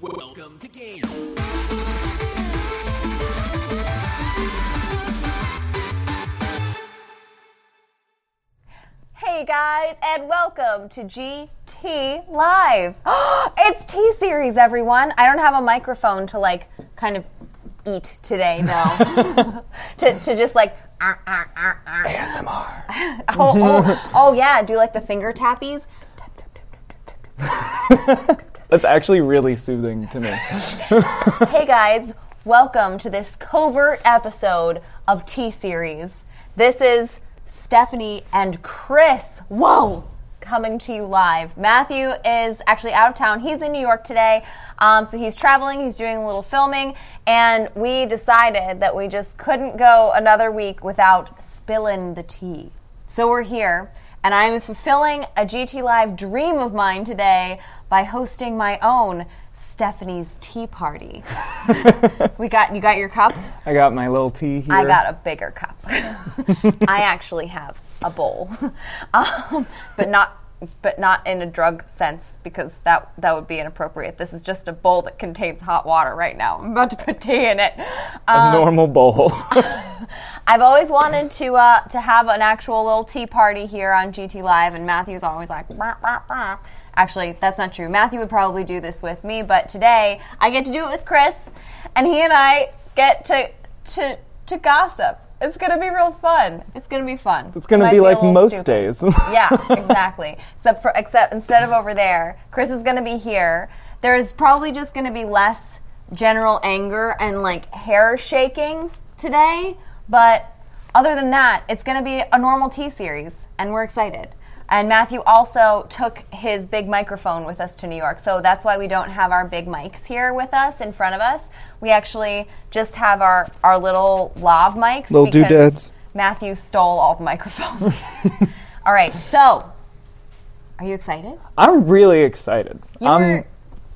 Welcome to Game. Hey guys, and welcome to GT Live. it's Tea Series, everyone. I don't have a microphone to like kind of eat today, though. to, to just like. ASMR. Oh, oh, oh, yeah, do like the finger tappies. That's actually really soothing to me. Hey guys, welcome to this covert episode of Tea Series. This is Stephanie and Chris. Whoa! Coming to you live. Matthew is actually out of town. He's in New York today. Um, so he's traveling, he's doing a little filming, and we decided that we just couldn't go another week without spilling the tea. So we're here, and I'm fulfilling a GT Live dream of mine today by hosting my own Stephanie's Tea Party. we got you got your cup? I got my little tea here. I got a bigger cup. I actually have a bowl, um, but not but not in a drug sense because that that would be inappropriate. This is just a bowl that contains hot water right now. I'm about to put tea in it. a normal bowl. I've always wanted to uh, to have an actual little tea party here on GT Live, and Matthew's always like, "Bah, bah, bah." Actually, that's not true. Matthew would probably do this with me, but today I get to do it with Chris, and he and I get to to to gossip. It's gonna be real fun. It's gonna be fun. it's gonna Might be a like most stupid. days. Yeah, exactly. except for except instead of over there, Chris is going to be here. There's probably just going to be less general anger and like hair shaking today, but other than that, it's going to be a normal Tea series and we're excited. And Matthew also took his big microphone with us to New York. So that's why we don't have our big mics here with us in front of us. We actually just have our, our little lav mics. Little doodads. Matthew stole all the microphones. all right, so are you excited? I'm really excited. You I'm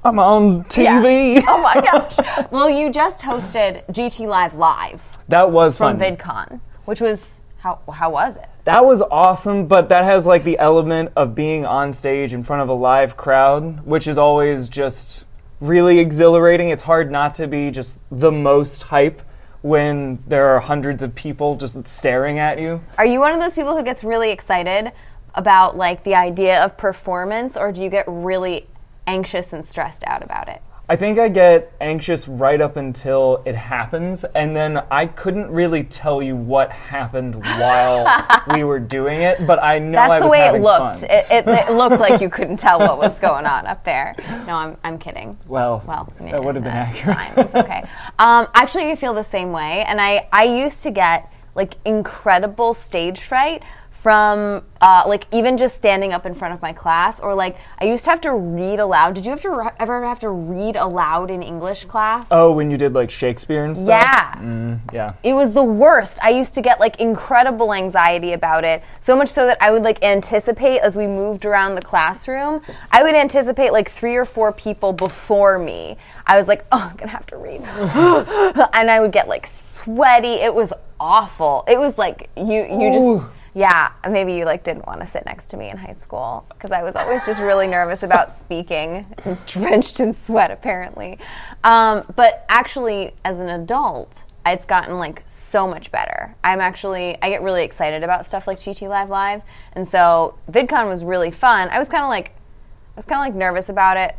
I'm on TV. Yeah. Oh my gosh. well, you just hosted GT Live Live That was fun. from fun. VidCon, which was how how was it? That was awesome, but that has like the element of being on stage in front of a live crowd, which is always just really exhilarating. It's hard not to be just the most hype when there are hundreds of people just staring at you. Are you one of those people who gets really excited about like the idea of performance or do you get really anxious and stressed out about it? I think I get anxious right up until it happens, and then I couldn't really tell you what happened while we were doing it, but I know I was. That's the way it looked. It, it, it looked like you couldn't tell what was going on up there. No, I'm, I'm kidding. well, Well, that would have been accurate. Fine. It's okay. um, actually, I feel the same way, and I I used to get like incredible stage fright from uh, like even just standing up in front of my class, or like I used to have to read aloud. Did you have to re- ever have to read aloud in English class? Oh, when you did like Shakespeare and stuff? yeah. Yeah. It was the worst. I used to get like incredible anxiety about it. So much so that I would like anticipate as we moved around the classroom, I would anticipate like three or four people before me. I was like, oh, I'm gonna have to read. and I would get like sweaty. It was awful. It was like you you just Ooh. Yeah, maybe you like didn't want to sit next to me in high school because I was always just really nervous about speaking, drenched in sweat apparently. Um, but actually, as an adult, it's gotten like so much better. I'm actually I get really excited about stuff like GT Live Live, and so VidCon was really fun. I was kind of like I was kind of like nervous about it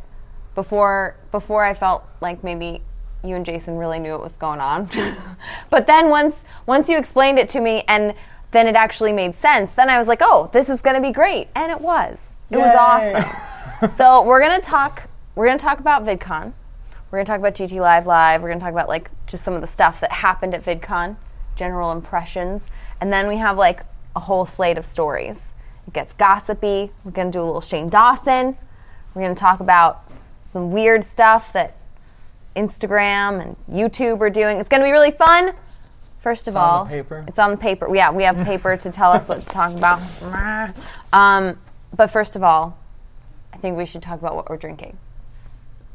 before before I felt like maybe you and Jason really knew what was going on. but then once once you explained it to me and then it actually made sense, then I was like, "Oh, this is going to be great." And it was. It was awesome. so, we're going to talk we're going to talk about VidCon. We're going to talk about GT Live Live. We're going to talk about like just some of the stuff that happened at VidCon, general impressions, and then we have like a whole slate of stories. It gets gossipy. We're going to do a little Shane Dawson. We're going to talk about some weird stuff that Instagram and YouTube are doing. It's going to be really fun. First of all, it's on the paper. Yeah, we have paper to tell us what to talk about. Um, but first of all, I think we should talk about what we're drinking.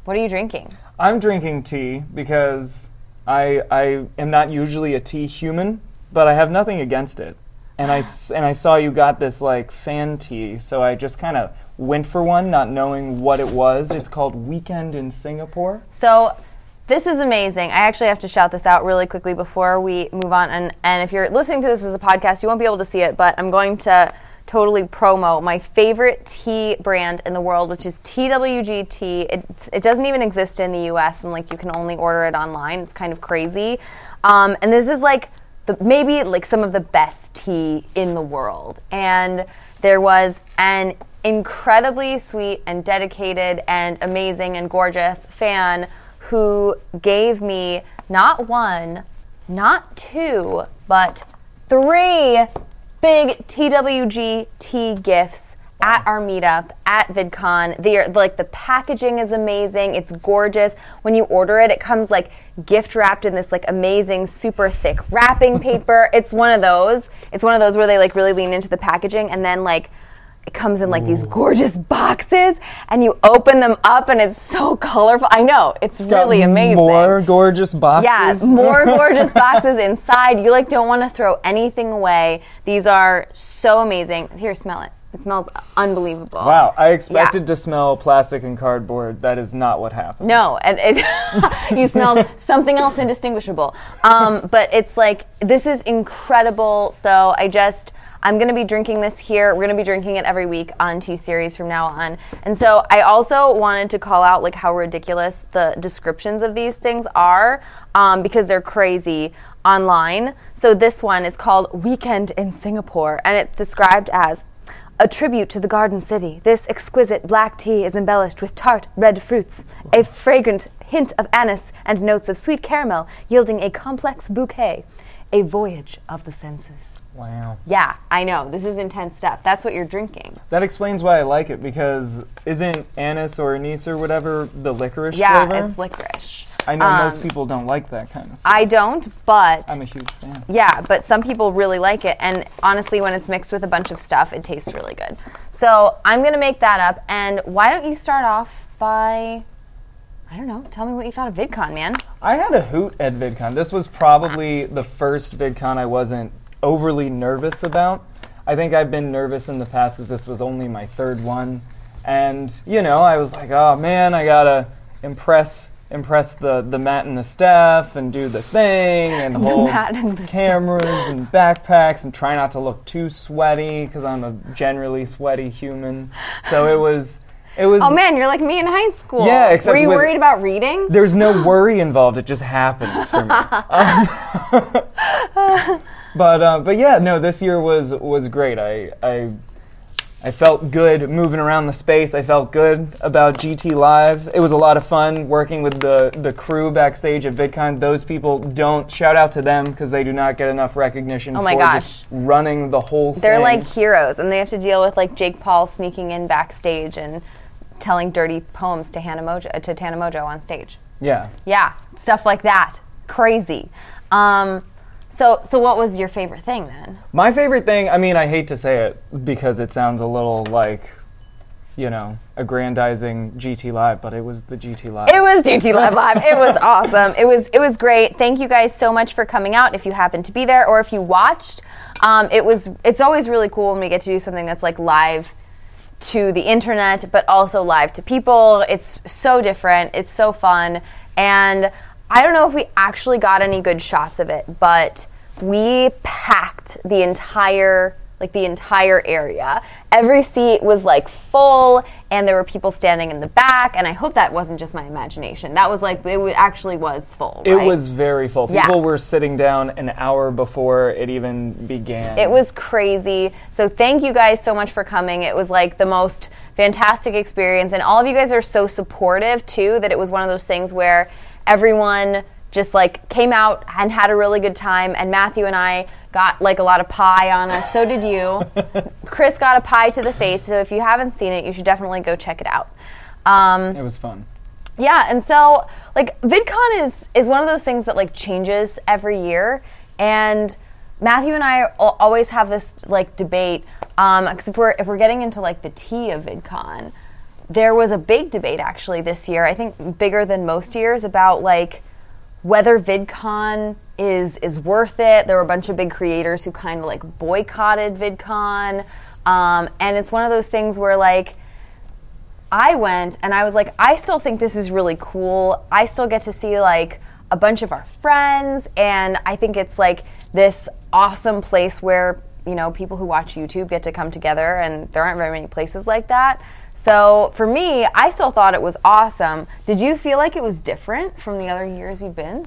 What are you drinking? I'm drinking tea because I I am not usually a tea human, but I have nothing against it. and I s- and I saw you got this like fan tea, so I just kind of went for one, not knowing what it was. It's called Weekend in Singapore. So this is amazing. I actually have to shout this out really quickly before we move on. And, and if you're listening to this as a podcast, you won't be able to see it, but I'm going to totally promo my favorite tea brand in the world, which is TWG Tea. It, it doesn't even exist in the US, and like you can only order it online. It's kind of crazy. Um, and this is like the, maybe like some of the best tea in the world. And there was an incredibly sweet and dedicated and amazing and gorgeous fan who gave me not one, not two, but three big TWG tea gifts at our meetup at VidCon. They are like the packaging is amazing. It's gorgeous. When you order it, it comes like gift wrapped in this like amazing super thick wrapping paper. It's one of those. It's one of those where they like really lean into the packaging and then like it comes in like these gorgeous boxes and you open them up and it's so colorful. I know. It's, Got really amazing. More gorgeous boxes. Yes, more gorgeous boxes inside. You like don't want to throw anything away. These are so amazing. Here, smell it. It smells unbelievable. Wow, I expected to smell plastic and cardboard. That is not what happened. No, and it, you smelled something else indistinguishable. Um, but it's like this is incredible. So I just. I'm going to be drinking this here. We're going to be drinking it every week on Tea Series from now on. And so I also wanted to call out like how ridiculous the descriptions of these things are um, because they're crazy online. So this one is called Weekend in Singapore, and it's described as a tribute to the Garden City, this exquisite black tea is embellished with tart red fruits, a fragrant hint of anise, and notes of sweet caramel, yielding a complex bouquet. A voyage of the senses. Wow. Yeah, I know. This is intense stuff. That's what you're drinking. That explains why I like it because isn't anise or anise or whatever the licorice Yeah, flavor? Yeah, it's licorice. I know most um, people don't like that kind of stuff. I don't, but I'm a huge fan. Yeah, but some people really like it. And honestly, when it's mixed with a bunch of stuff, it tastes really good. So I'm going to make that up. And why don't you start off by, I don't know, tell me what you thought of VidCon, man. I had a hoot at VidCon. This was probably the first VidCon I wasn't overly nervous about. I think I've been nervous in the past because this was only my third one. And, you know, I was like, oh man, I gotta impress impress the, the Matt and the staff and do the thing and hold Matt and the cameras and backpacks and try not to look too sweaty because I'm a generally sweaty human. So it was it was Oh man, you're like me in high school. Yeah, except Were you with- worried about reading? there's no worry involved. It just happens for me. Um, but uh, but yeah, no, this year was was great. I I I felt good moving around the space. I felt good about GT Live. It was a lot of fun working with the the crew backstage at VidCon. Those people don't shout out to them because they do not get enough recognition Oh my for gosh. just running the whole. They're like heroes, and they have to deal with like Jake Paul sneaking in backstage and telling dirty poems to Hannah Mojo, to Tana Mongeau on stage. yeah. Yeah, stuff like that. Crazy. Um, so, so what was your favorite thing then? My favorite thing, I mean, I hate to say it because it sounds a little like, you know, aggrandizing GT Live, but it was the GT Live. It was GT Live Live. It was awesome. It was it was great. Thank you guys so much for coming out. If you happened to be there or if you watched, um, it was. It's always really cool when we get to do something that's like live to the internet, but also live to people. It's so different. It's so fun, and I don't know if we actually got any good shots of it, but we packed the entire like the entire area. Every seat was like full, and there were people standing in the back. And I hope that wasn't just my imagination. That was like it w- actually was full. It right? was very full. Yeah. People were sitting down an hour before it even began. It was crazy. So thank you guys so much for coming. It was like the most fantastic experience, and all of you guys are so supportive too. That it was one of those things where everyone just like came out and had a really good time. And Matthew and I got like a lot of pie on us. So did you. Chris got a pie to the face. So if you haven't seen it, you should definitely go check it out. Um, It was fun. yeah, and so like VidCon is is one of those things that like changes every year, and Matthew and I always have this like debate because if we're if we're getting into like the tea of VidCon, there was a big debate actually this year. I think bigger than most years about like whether VidCon is is worth it. There were a bunch of big creators who kind of like boycotted VidCon, um, and it's one of those things where like I went and I was like, I still think this is really cool. I still get to see like a bunch of our friends, and I think it's like this awesome place where you know people who watch YouTube get to come together, and there aren't very many places like that. So for me, I still thought it was awesome. Did you feel like it was different from the other years you've been?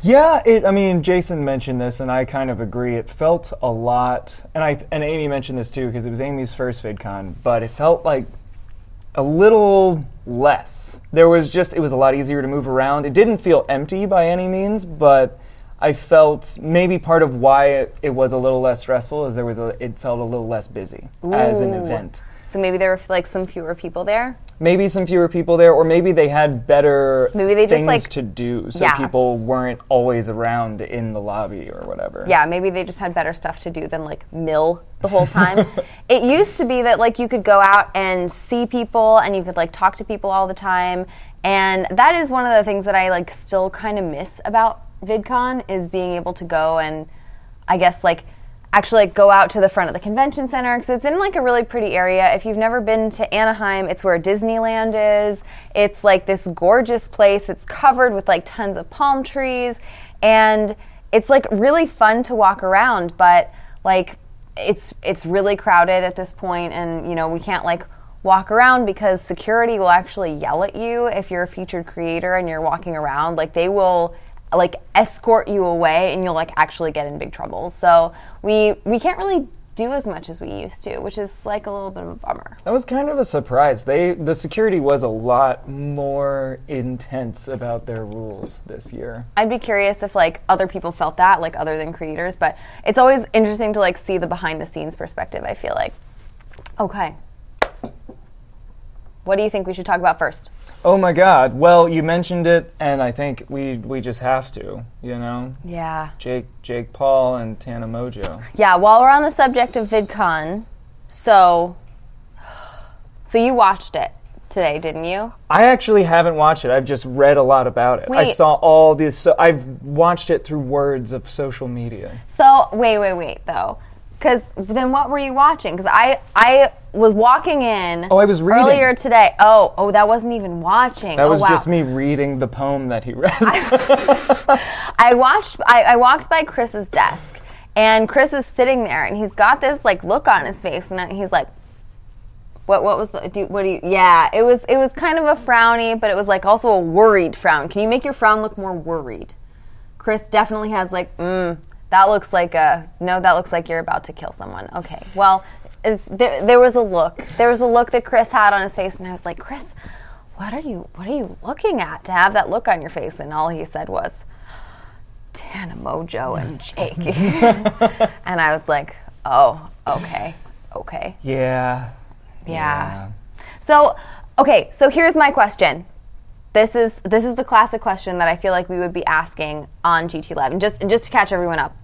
Yeah, it. I mean, Jason mentioned this, and I kind of agree. It felt a lot, and I and Amy mentioned this too because it was Amy's first VidCon, but it felt like a little less. There was just it was a lot easier to move around. It didn't feel empty by any means, but I felt maybe part of why it, it was a little less stressful is there was a it felt a little less busy as an event. So maybe there were like some fewer people there. Maybe some fewer people there, or maybe they had better Maybe they just, things like- to do, so Yeah. people weren't always around in the lobby or whatever. Yeah, maybe they just had better stuff to do than like mill the whole time. it used to be that like you could go out and see people and you could like talk to people all the time. And that is one of the things that I like still kind of miss about VidCon is being able to go and I guess like actually like go out to the front of the convention center because it's in like a really pretty area. If you've never been to Anaheim, it's where Disneyland is. It's like this gorgeous place. It's covered with like tons of palm trees and it's like really fun to walk around, but like it's it's really crowded at this point and you know, we can't like walk around because security will actually yell at you if you're a featured creator and you're walking around. Like they will like escort you away and you'll like actually get in big trouble. So we we can't really do as much as we used to, which is like a little bit of a bummer. That was kind of a surprise. They the security was a lot more intense about their rules this year. I'd be curious if like other people felt that, like other than creators, but it's always interesting to like see the behind the scenes perspective, I feel like. Okay. What do you think we should talk about first? Oh my god. Well, you mentioned it and I think we we just have to, you know. Yeah. Jake Jake Paul and Tana Mongeau. Yeah, while we're on the subject of VidCon, so so you watched it today, didn't you? I actually haven't watched it. I've just read a lot about it. I saw all these so I've watched it through words of social media. So wait, wait, wait, though, because then what were you watching? Because I I was walking in. Oh, I was reading. earlier today. Oh, oh, that wasn't even watching. That oh, was wow. just me reading the poem that he read. I watched. I, I walked by Chris's desk, and Chris is sitting there, and he's got this like look on his face, and he's like, "What? What was the? Do, what do you? Yeah, it was. It was kind of a frowny, but it was like also a worried frown. Can you make your frown look more worried? Chris definitely has like, mm, that looks like a no. That looks like you're about to kill someone. Okay, well, there, there was a look. There was a look that Chris had on his face, and I was like, Chris, what are you? What are you looking at to have that look on your face? And all he said was, Tana Mongeau and Jake. and I was like, oh, okay, okay. yeah. Yeah. So, okay, so here's my question. This is this is the classic question that I feel like we would be asking on GT Live, and just and just to catch everyone up.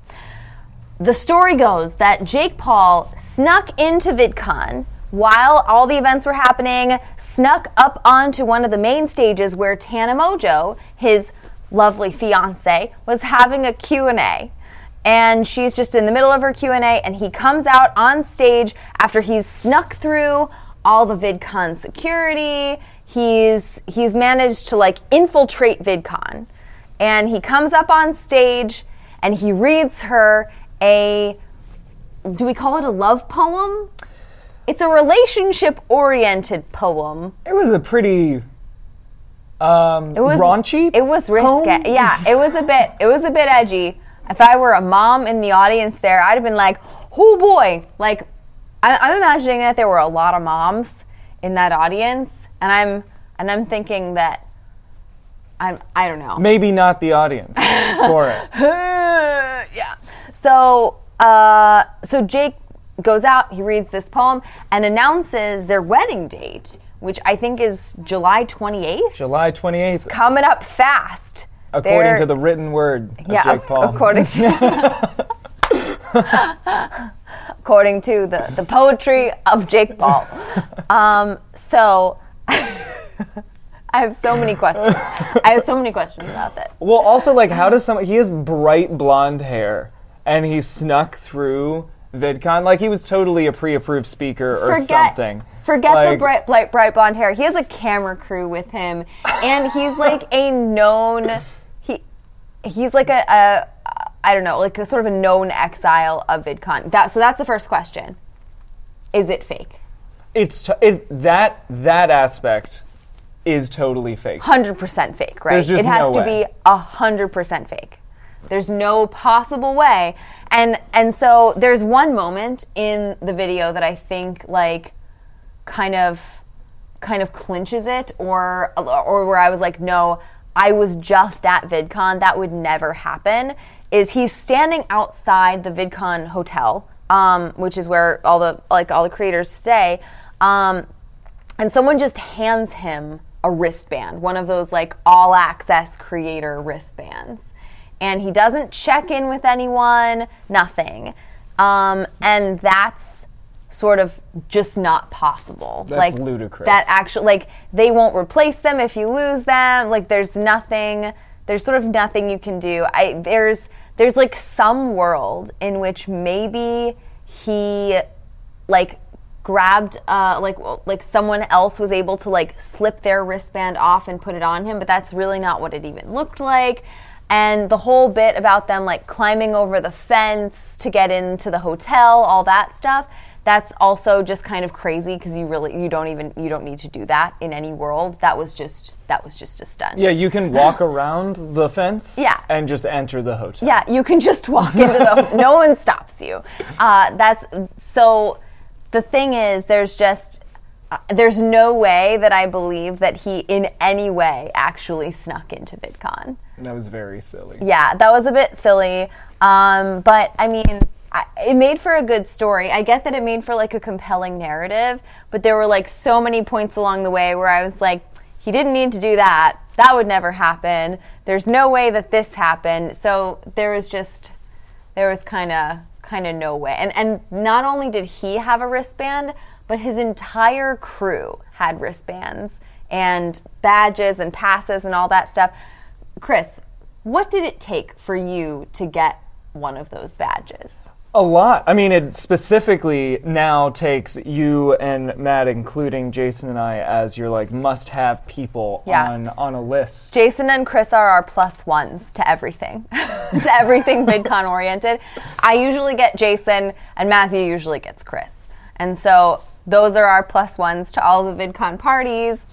The story goes that Jake Paul snuck into VidCon while all the events were happening, snuck up onto one of the main stages where Tana Mongeau, his lovely fiance, was having a Q&A. And she's just in the middle of her Q&A and he comes out on stage after he's snuck through all the VidCon security. He's he's managed to like infiltrate VidCon. And he comes up on stage and he reads her a do we call it a love poem? It's a relationship oriented poem. It was a pretty um, It was raunchy. It was risque. poem? Yeah, it was a bit it was a bit edgy. If I were a mom in the audience there, I'd have been like, "Oh boy!" Like, I, I'm imagining that there were a lot of moms in that audience, and I'm and I'm thinking that I'm I don't know. Maybe not the audience for it. yeah. So, uh, so Jake goes out. He reads this poem and announces their wedding date, which I think is July 28th. July 28th, Coming up fast. according They're- to the written word of yeah, Jake Paul. according to according to the, the poetry of Jake Paul. Um, so I have so many questions. I have so many questions about this. Well, also like, how does someone? He has bright blonde hair, and he snuck through VidCon like he was totally a pre-approved speaker or Forget, something. forget the bright, bright, bright blonde hair. He has a camera crew with him, and he's like a known. He, he's like a, a, I don't know, like a sort of a known exile of VidCon. That so that's the first question. Is it fake? It's t- it, that that aspect is totally fake. hundred percent fake, right? It has no to way. be hundred percent fake. There's no possible way. And and so there's one moment in the video that I think like kind of kind of clinches it or or where I was like, no, I was just at VidCon. That would never happen. Is he's standing outside the VidCon hotel, um, which is where all the like all the creators stay. Um, and someone just hands him a wristband, one of those like all access creator wristbands. And he doesn't check in with anyone, nothing. Um, and that's sort of just not possible. That's like ludicrous. That actually like they won't replace them if you lose them. Like there's nothing there's sort of nothing you can do. I there's there's like some world in which maybe he like grabbed uh like like someone else was able to like slip their wristband off and put it on him but that's really not what it even looked like and the whole bit about them like climbing over the fence to get into the hotel all that stuff that's also just kind of crazy because you really you don't even you don't need to do that in any world that was just that was just a stunt Yeah, you can walk around the fence. Yeah. and just enter the hotel. Yeah, you can just walk into the. no one stops you. Uh, that's so. The thing is, there's just uh, there's no way that I believe that he in any way actually snuck into VidCon. that was very silly. Yeah, that was a bit silly. Um, but I mean, I, it made for a good story. I get that it made for like a compelling narrative, but there were like so many points along the way where I was like, he didn't need to do that. That would never happen. There's no way that this happened. So there was just there was kind of kind of no way. And and not only did he have a wristband, but his entire crew had wristbands and badges and passes and all that stuff. Chris, what did it take for you to get one of those badges? A lot. I mean, it specifically now takes you and Matt, including Jason and I, as your like must-have people Yeah. on on a list. Jason and Chris are our plus ones to everything, to everything VidCon oriented. I usually get Jason, and Matthew usually gets Chris. And so those are our plus ones to all the VidCon parties.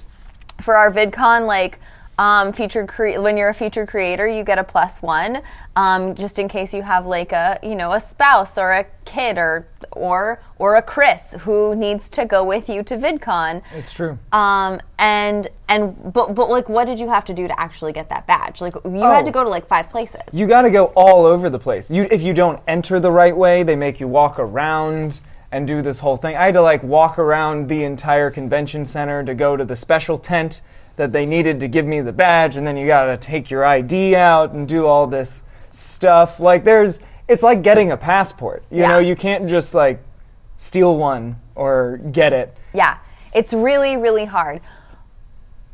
For our VidCon, like, um, featured cre- when you're a featured creator, you get a plus one, um, just in case you have like a you know a spouse or a kid or or or a Chris who needs to go with you to VidCon. It's true. Um, and and but but like, what did you have to do to actually get that badge? Like, you had Oh. to go to like five places. you got to go all over the place. You, if you don't enter the right way, they make you walk around and do this whole thing. I had to like walk around the entire convention center to go to the special tent that they needed to give me the badge, and then you got to take your ID out and do all this stuff. Like there's, it's like getting a passport. You Yeah. know, you can't just like steal one or get it. Yeah, it's really really hard.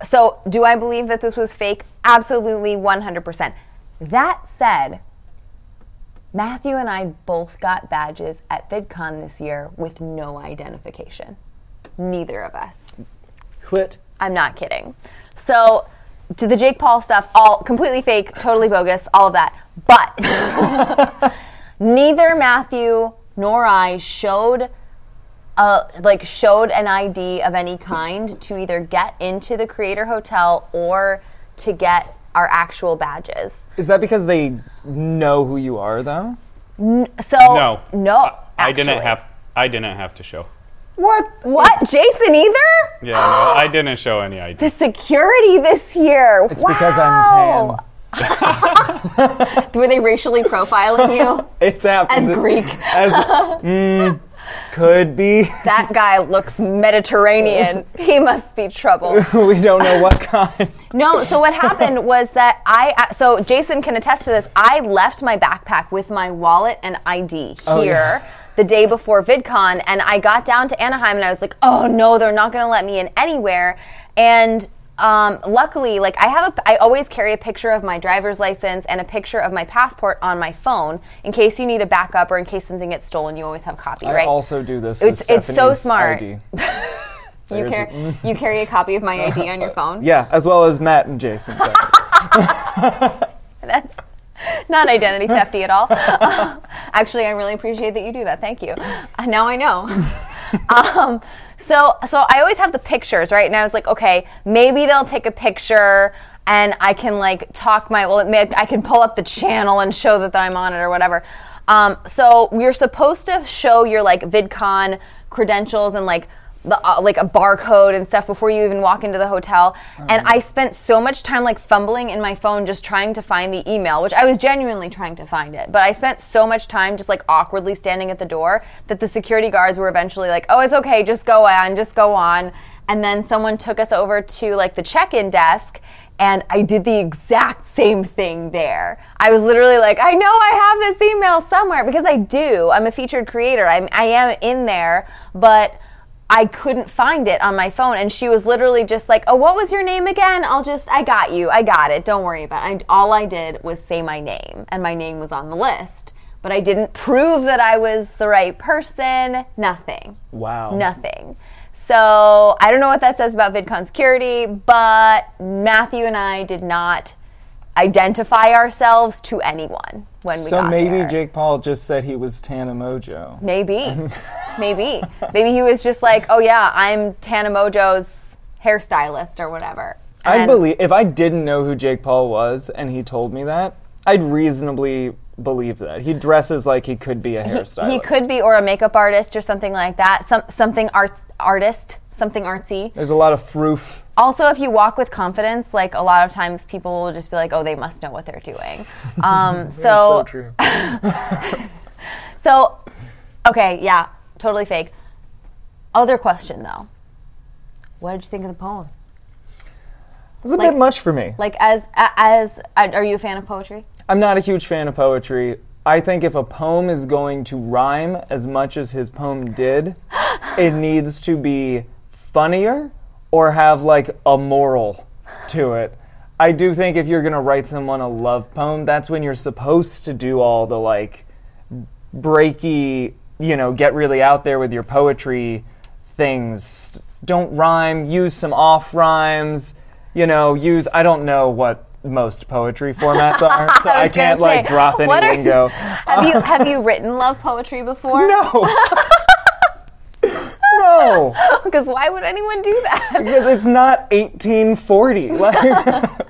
So, do I believe that this was fake? Absolutely, one hundred percent. That said. Matthew and I both got badges at VidCon this year with no identification. Neither of us. Quit. I'm not kidding. So, to the Jake Paul stuff, all completely fake, totally bogus, all of that. But neither Matthew nor I showed uh, like showed an ID of any kind to either get into the Creator Hotel or to get our actual badges. Is that because they know who you are, though? So No. no, I didn't have. I didn't have to show. What? what Jason either. Yeah, no, I didn't show any ID. The security this year. It's because I'm tan. Were they racially profiling you It's happens. as Greek? As, mm, could be. That guy looks Mediterranean. He must be trouble. we don't know what kind. No, so what happened was that I, uh, so Jason can attest to this. I left my backpack with my wallet and ID here Oh, yeah. The day before VidCon, and I got down to Anaheim and I was like, oh no, they're not going to let me in anywhere. And um, luckily, like I have a, I always carry a picture of my driver's license and a picture of my passport on my phone in case you need a backup or in case something gets stolen. You always have copy, I right? also do this. It's- with it's so smart. You carry you carry a copy of my ID on your phone. Yeah, as well as Matt and Jason. That's not identity thefty at all. Actually, I really appreciate that you do that. Thank you. Uh, now I know. um, so, so I always have the pictures, right? And I was like, okay, maybe they'll take a picture and I can like talk my, well, I can pull up the channel and show that, that I'm on it or whatever. Um, so you're supposed to show your like VidCon credentials and like the uh, like a barcode and stuff before you even walk into the hotel. And I spent so much time like fumbling in my phone just trying to find the email, which I was genuinely trying to find it. But I spent so much time just like awkwardly standing at the door that the security guards were eventually like, "Oh, it's okay, just go on, just go on." And then someone took us over to like the check-in desk and I did the exact same thing there. I was literally like, I know I have this email somewhere because I do. I'm a featured creator. I'm, I am in there, but I couldn't find it on my phone. And she was literally just like, Oh, what was your name again? I'll just, I got you. I got it. Don't worry about it. I, all I did was say my name, and my name was on the list. But I didn't prove that I was the right person. Nothing. wow. Nothing. So I don't know what that says about VidCon security, but Matthew and I did not identify ourselves to anyone when we So maybe there. Jake Paul just said he was Tana Mongeau. Maybe. Maybe. Maybe he was just like, oh yeah, I'm Tana Mongeau's hairstylist or whatever. I'd believe if I didn't know who Jake Paul was and he told me that, I'd reasonably believe that. He dresses like he could be a hairstylist. He could be, or a makeup artist, or something like that. Some something art artist, something artsy. There's a lot of froof. Also, if you walk with confidence, like a lot of times people will just be like, "Oh, they must know what they're doing." Um, so, so true. so, okay, yeah, totally fake. Other question though, what did you think of the poem? It's a like- bit much for me. Like, as as are you a fan of poetry? I'm not a huge fan of poetry. I think if a poem is going to rhyme as much as his poem did, it needs to be funnier or have like a moral to it. I do think if you're going to write someone a love poem, that's when you're supposed to do all the like breaky, you know, get really out there with your poetry things. Don't rhyme, use some off rhymes, you know, use I don't know what most poetry formats are, so I, was can't gonna like drop any lingo. Have you have you written love poetry before? No. No, Because why would anyone do that? because it's not 1840. Like,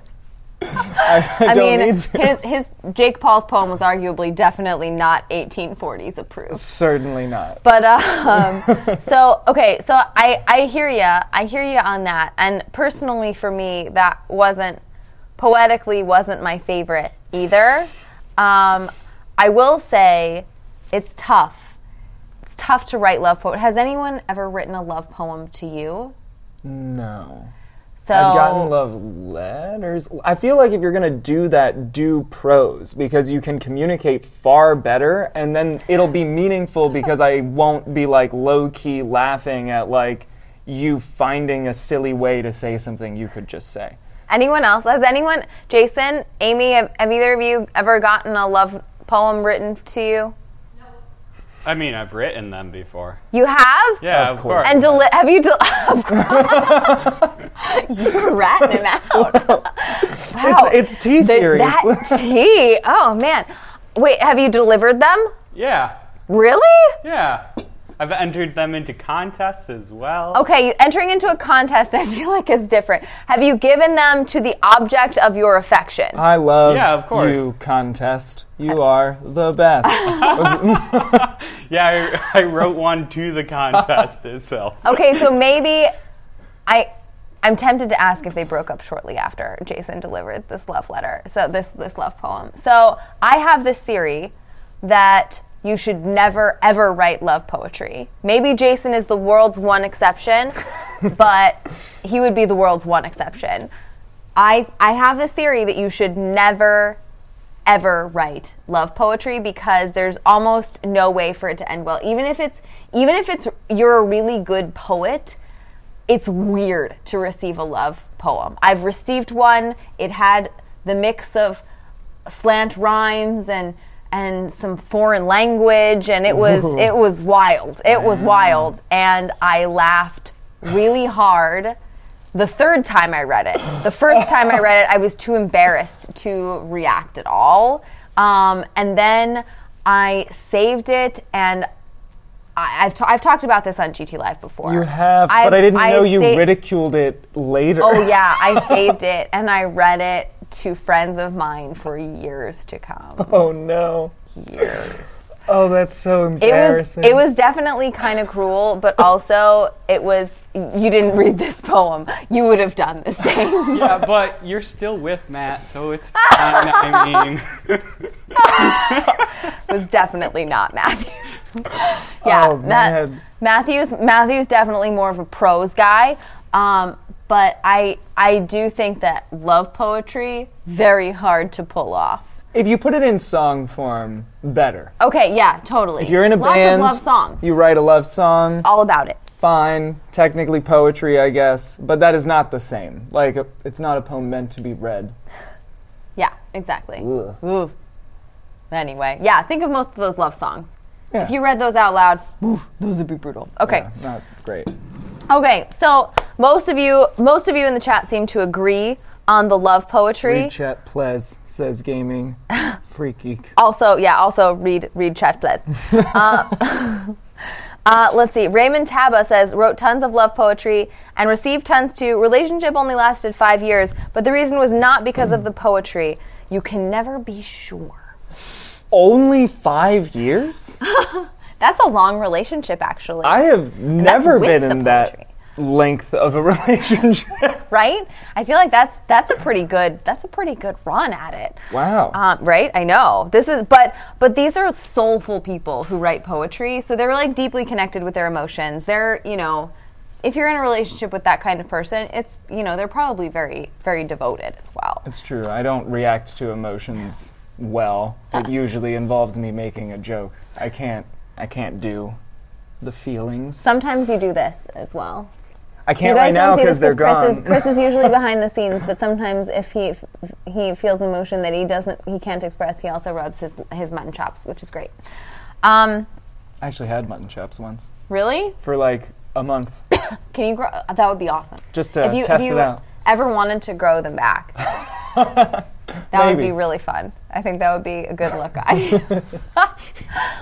I, I, I don't mean, need to. his his Jake Paul's poem was arguably definitely not 1840s approved. Certainly not. But um, so okay, so I I hear you. I hear you on that. And personally, for me, that wasn't poetically wasn't my favorite either. Um, I will say, it's tough. Tough to write love poetry. Has anyone ever written a love poem to you? No. So I've gotten love letters. I feel like if you're gonna do that, do prose because you can communicate far better, and then it'll be meaningful because I won't be like low key laughing at like you finding a silly way to say something you could just say. Anyone else? Has anyone, Jason, Amy, have, have either of you ever gotten a love poem written to you? I mean, I've written them before. You have? Yeah, Of of, course. course. And deli- have you? Del- You're ratting him out. wow. It's, it's T The- series. that tea. Oh man. Wait, have you delivered them? yeah, Really? yeah. I've entered them into contests as well. Okay, entering into a contest, I feel like is different. Have you given them to the object of your affection? I love Yeah, of course. you contest. You are the best. Yeah, I, I wrote one to the contest itself. Okay, so maybe I I'm tempted to ask if they broke up shortly after Jason delivered this love letter. So this this love poem. So I have this theory that you should never ever write love poetry. Maybe Jason is the world's one exception, but he would be the world's one exception. I I have this theory that you should never ever write love poetry because there's almost no way for it to end well. Even if it's even if it's you're a really good poet, it's weird to receive a love poem. I've received one. It had the mix of slant rhymes and and some foreign language and it was Ooh. it was wild. It was wild and I laughed really hard the third time I read it. The first time I read it, I was too embarrassed to react at all. Um, and then I saved it and I, I've, ta- I've talked about this on GT Live before. You have, I've- but I didn't know you sa- ridiculed it later. Oh yeah, I saved it and I read it to friends of mine for years to come. Oh no. Years. Oh, that's so embarrassing. It was it was definitely kind of cruel, but also it was you didn't read this poem. You would have done the same. Yeah, but you're still with Matt, so it's fine. I mean, It was definitely not Matthew. yeah, Oh, Matt. Matthew's Matthew's definitely more of a prose guy. Um, but I I do think that love poetry very hard to pull off. If you put it in song form, better. Okay, yeah, totally. If you're in a Lots band, of love songs. you write a love song, all about it. fine, technically poetry, I guess, but that is not the same. Like, it's not a poem meant to be read. Yeah, exactly. Ugh. Ooh. Anyway, yeah, think of most of those love songs. Yeah. If you read those out loud, ooh, those would be brutal. Okay. Yeah, not great. Okay, so most of you most of you in the chat seem to agree on the love poetry. Read chat plez says gaming. Freak geek. Also, yeah, also read read chat plez. uh, uh, let's see. Raymond Taba says wrote tons of love poetry and received tons too. Relationship only lasted five years, but the reason was not because of the poetry. You can never be sure. Only five years? That's a long relationship, actually. I have never been in that length of a relationship. right? I feel like that's that's a pretty good that's a pretty good run at it. wow. Um, right? I know. This is but but these are soulful people who write poetry, so they're like deeply connected with their emotions. They're, you know, if you're in a relationship with that kind of person, it's, you know, they're probably very very devoted as well. It's true. I don't react to emotions well. It usually involves me making a joke. I can't I can't do the feelings. Sometimes you do this as well. I You can't guys right now because this they're Chris is, gone. Chris is usually behind the scenes, but sometimes if he if he feels emotion that he doesn't he can't express, he also rubs his his mutton chops, which is great. Um, I actually had mutton chops once really? for like a month Can you grow? That would be awesome. just to if you, test if you it out. ever wanted to grow them back, that would be really fun. I think that would be a good look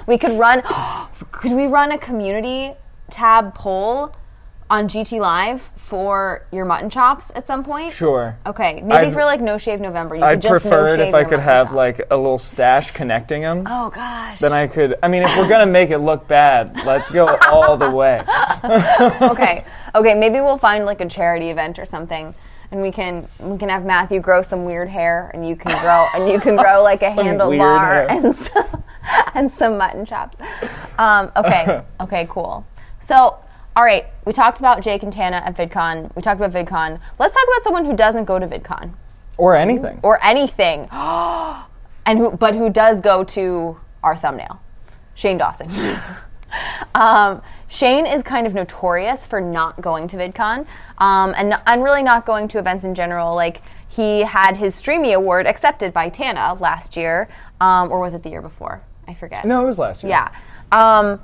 we could run. could we run a community tab poll on GT Live for your mutton chops at some point? Sure. Okay, maybe I'd- for like no shave November. You I'd could just prefer no it if I could have chops. like a little stash connecting them. Oh gosh. Then I could. I mean, if we're gonna make it look bad, let's go all the way. okay. Okay, maybe we'll find like a charity event or something. And we can we can have Matthew grow some weird hair, and you can grow and you can grow like a handlebar and some and some mutton chops. Um, okay, okay, cool. So, all right, we talked about Jake and Tana at VidCon. We talked about VidCon. Let's talk about someone who doesn't go to VidCon Or anything. or anything, and who but who does go to our thumbnail, Shane Dawson. um, Shane is kind of notorious for not going to VidCon, um, and and really not going to events in general. Like he had his Streamy Award accepted by Tana last year, um, or was it the year before? I forget. No, it was last year. Yeah. Um,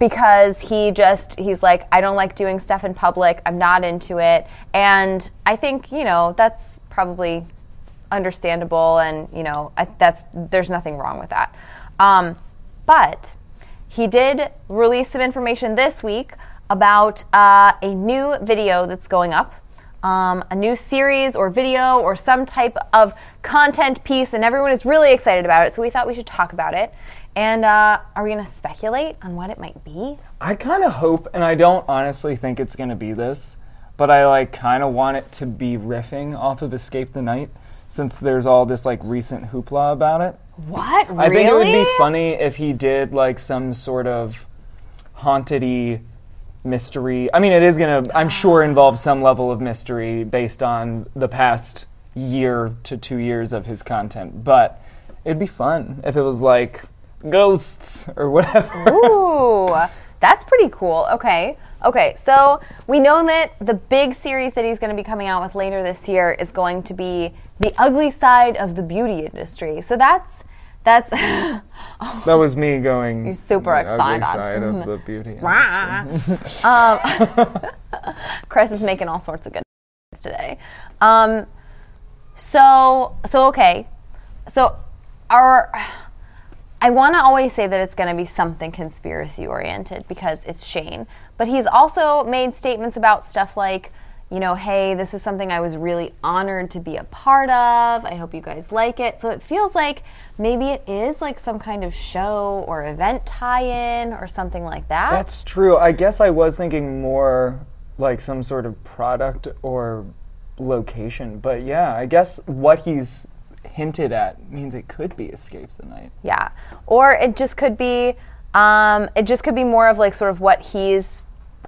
because he just he's like I don't like doing stuff in public. I'm not into it. And I think, you know, that's probably understandable and, you know, I, that's there's nothing wrong with that. Um, but he did release some information this week about uh, a new video that's going up um, a new series or video or some type of content piece, and everyone is really excited about it. So we thought we should talk about it. And uh, are we going to speculate on what it might be? I kind of hope, and I don't honestly think it's gonna be this, but I like kind of want it to be riffing off of Escape the Night, since there's all this like recent hoopla about it. What? I think it would be funny if he did like some sort of haunted mystery. I mean, it is gonna, I'm sure, involve some level of mystery based on the past year to two years of his content. But it'd be fun if it was like ghosts or whatever. Ooh, That's pretty cool. Okay. Okay. So we know that the big series that he's going to be coming out with later this year is going to be the ugly side of the beauty industry. So that's that's That was me going. You're super excited. side of the beauty. Um, Chris is making all sorts of good today. Um, so so okay, so our. I want to always say that it's going to be something conspiracy oriented because it's Shane. But he's also made statements about stuff like, you know, hey, this is something I was really honored to be a part of. I hope you guys like it. So it feels like maybe it is like some kind of show or event tie in or something like that. That's true. I guess I was thinking more like some sort of product or location. But yeah, I guess what he's hinted at means it could be Escape the Night. Yeah. Or it just could be um, it just could be more of like sort of what he's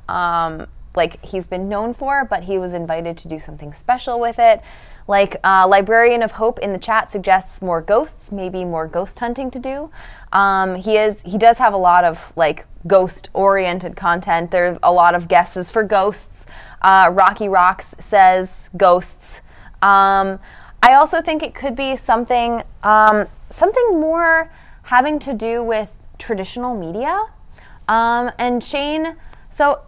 um, like he's been known for, but he was invited to do something special with it. Like uh, Librarian of Hope in the chat suggests more ghosts, maybe more ghost hunting to do. Um, he is he does have a lot of like ghost oriented content. There's a lot of guesses for ghosts. Uh, Rocky Rocks says ghosts. Um, I also think it could be something um, something more having to do with traditional media. Um, and Shane, so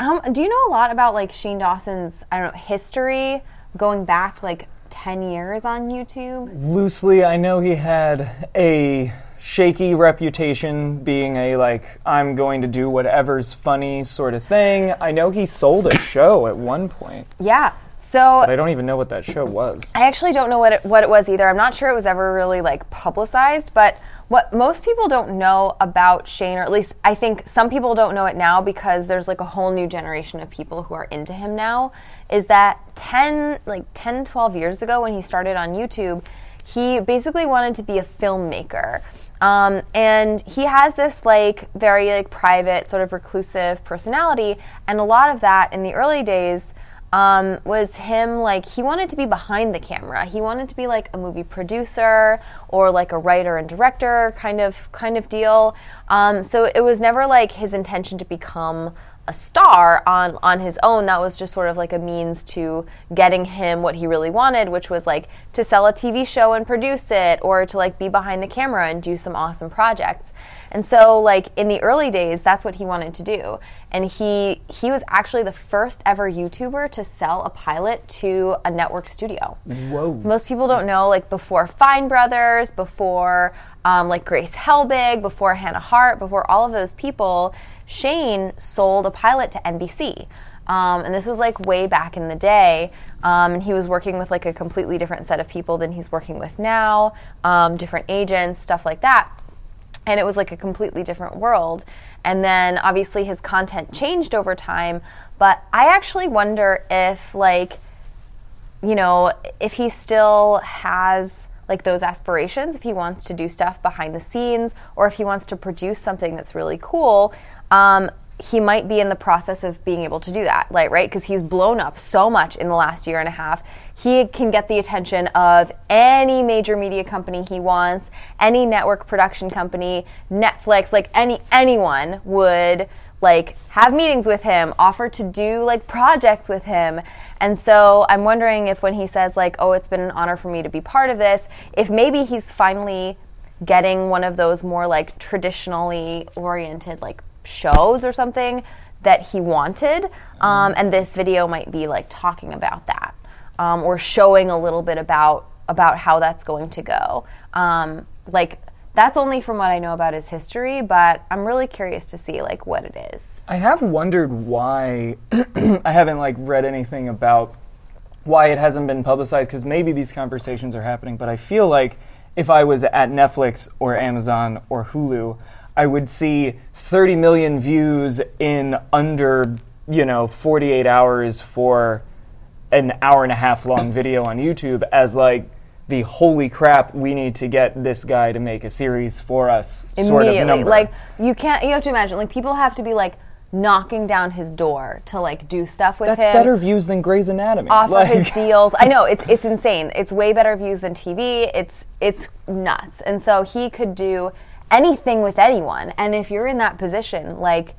um, do you know a lot about like Shane Dawson's I don't know history going back like ten years on YouTube? Loosely, I know he had a shaky reputation being a like I'm going to do whatever's funny sort of thing. I know he sold a show at one point, Yeah. So but I don't even know what that show was. I actually don't know what it, what it was either. I'm not sure it was ever really like publicized, but what most people don't know about Shane, or at least I think some people don't know it now because there's like a whole new generation of people who are into him now, is that 10, like 10, 12 years ago when he started on YouTube, he basically wanted to be a filmmaker. Um, and he has this like very like private sort of reclusive personality and a lot of that in the early days um, was him like he wanted to be behind the camera. He wanted to be like a movie producer or like a writer and director kind of kind of deal. Um, so it was never like his intention to become a star on on his own. That was just sort of like a means to getting him what he really wanted, which was like to sell a TV show and produce it, or to like be behind the camera and do some awesome projects. And so like in the early days, that's what he wanted to do. And he he was actually the first ever YouTuber to sell a pilot to a network studio. Whoa. Most people don't know, like before Fine Brothers, before um, like Grace Helbig, before Hannah Hart, before all of those people, Shane sold a pilot to NBC. Um, and this was like way back in the day. Um, and he was working with like a completely different set of people than he's working with now, um, different agents, stuff like that and it was like a completely different world. And then obviously his content changed over time, but I actually wonder if like you know, if he still has like those aspirations, if he wants to do stuff behind the scenes or if he wants to produce something that's really cool, um, he might be in the process of being able to do that, like right, because he's blown up so much in the last year and a half. He can get the attention of any major media company he wants, any network production company, Netflix, like any anyone would like have meetings with him, offer to do like projects with him. And so I'm wondering if when he says like, "Oh, it's been an honor for me to be part of this," if maybe he's finally getting one of those more like traditionally oriented like shows or something that he wanted. Um, and this video might be like talking about that um, or showing a little bit about about how that's going to go. Um, like that's only from what I know about his history, but I'm really curious to see like what it is. I have wondered why I haven't like read anything about why it hasn't been publicized because maybe these conversations are happening, but I feel like if I was at Netflix or Amazon or Hulu, I would see 30 million views in under, you know, 48 hours for an hour and a half long video on YouTube as like the holy crap, we need to get this guy to make a series for us sort of immediately. number. Like you can't. You have to imagine. Like people have to be like knocking down his door to like do stuff with That's him. better views than Grey's Anatomy. offer Like- his deals. I know it's it's insane. It's way better views than TV. It's it's nuts. And so he could do anything with anyone. And if you're in that position, like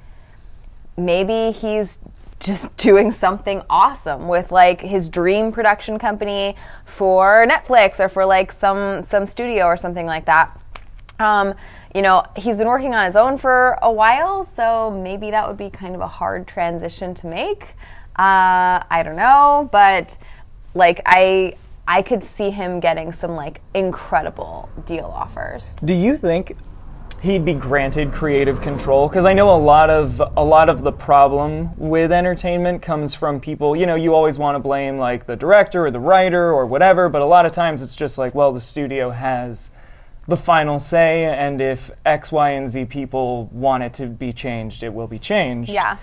maybe he's just doing something awesome with like his dream production company for Netflix or for like some some studio or something like that. Um, you know, he's been working on his own for a while, so maybe that would be kind of a hard transition to make. Uh, I don't know, but like I I could see him getting some like incredible deal offers. Do you think he'd be granted creative control? Because I know a lot of a lot of the problem with entertainment comes from people. You know, you always want to blame like the director or the writer or whatever, but a lot of times it's just like, well, the studio has the final say, and if X, Y, and Z people want it to be changed, it will be changed. Yeah.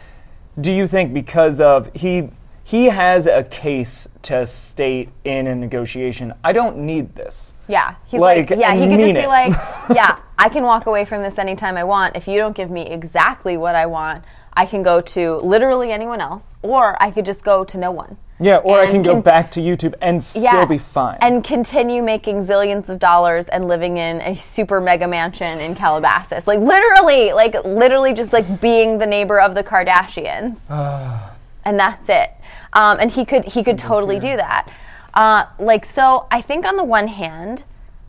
Do you think because of he he has a case to state in a negotiation? I don't need this. Yeah, he's like, Like, yeah, he could just mean be like, yeah, I can walk away from this anytime I want. If you don't give me exactly what I want, I can go to literally anyone else, or I could just go to no one. Yeah, or I can go con- back to YouTube and still Yeah, be fine. and continue making zillions of dollars and living in a super mega mansion in Calabasas. Like literally, like literally, just like being the neighbor of the Kardashians, and that's it. Um, and he could he could totally do that. Uh, like so, I think on the one hand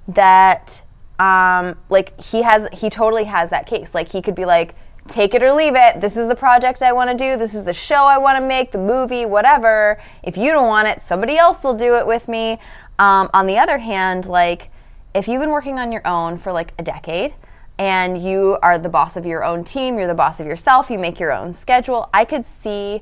that um, like he has he totally has that case. Like he could be like, take it or leave it. This is the project I want to do. This is the show I want to make, the movie, whatever. If you don't want it, somebody else will do it with me. Um, on the other hand, like if you've been working on your own for like a decade and you are the boss of your own team, you're the boss of yourself, you make your own schedule, I could see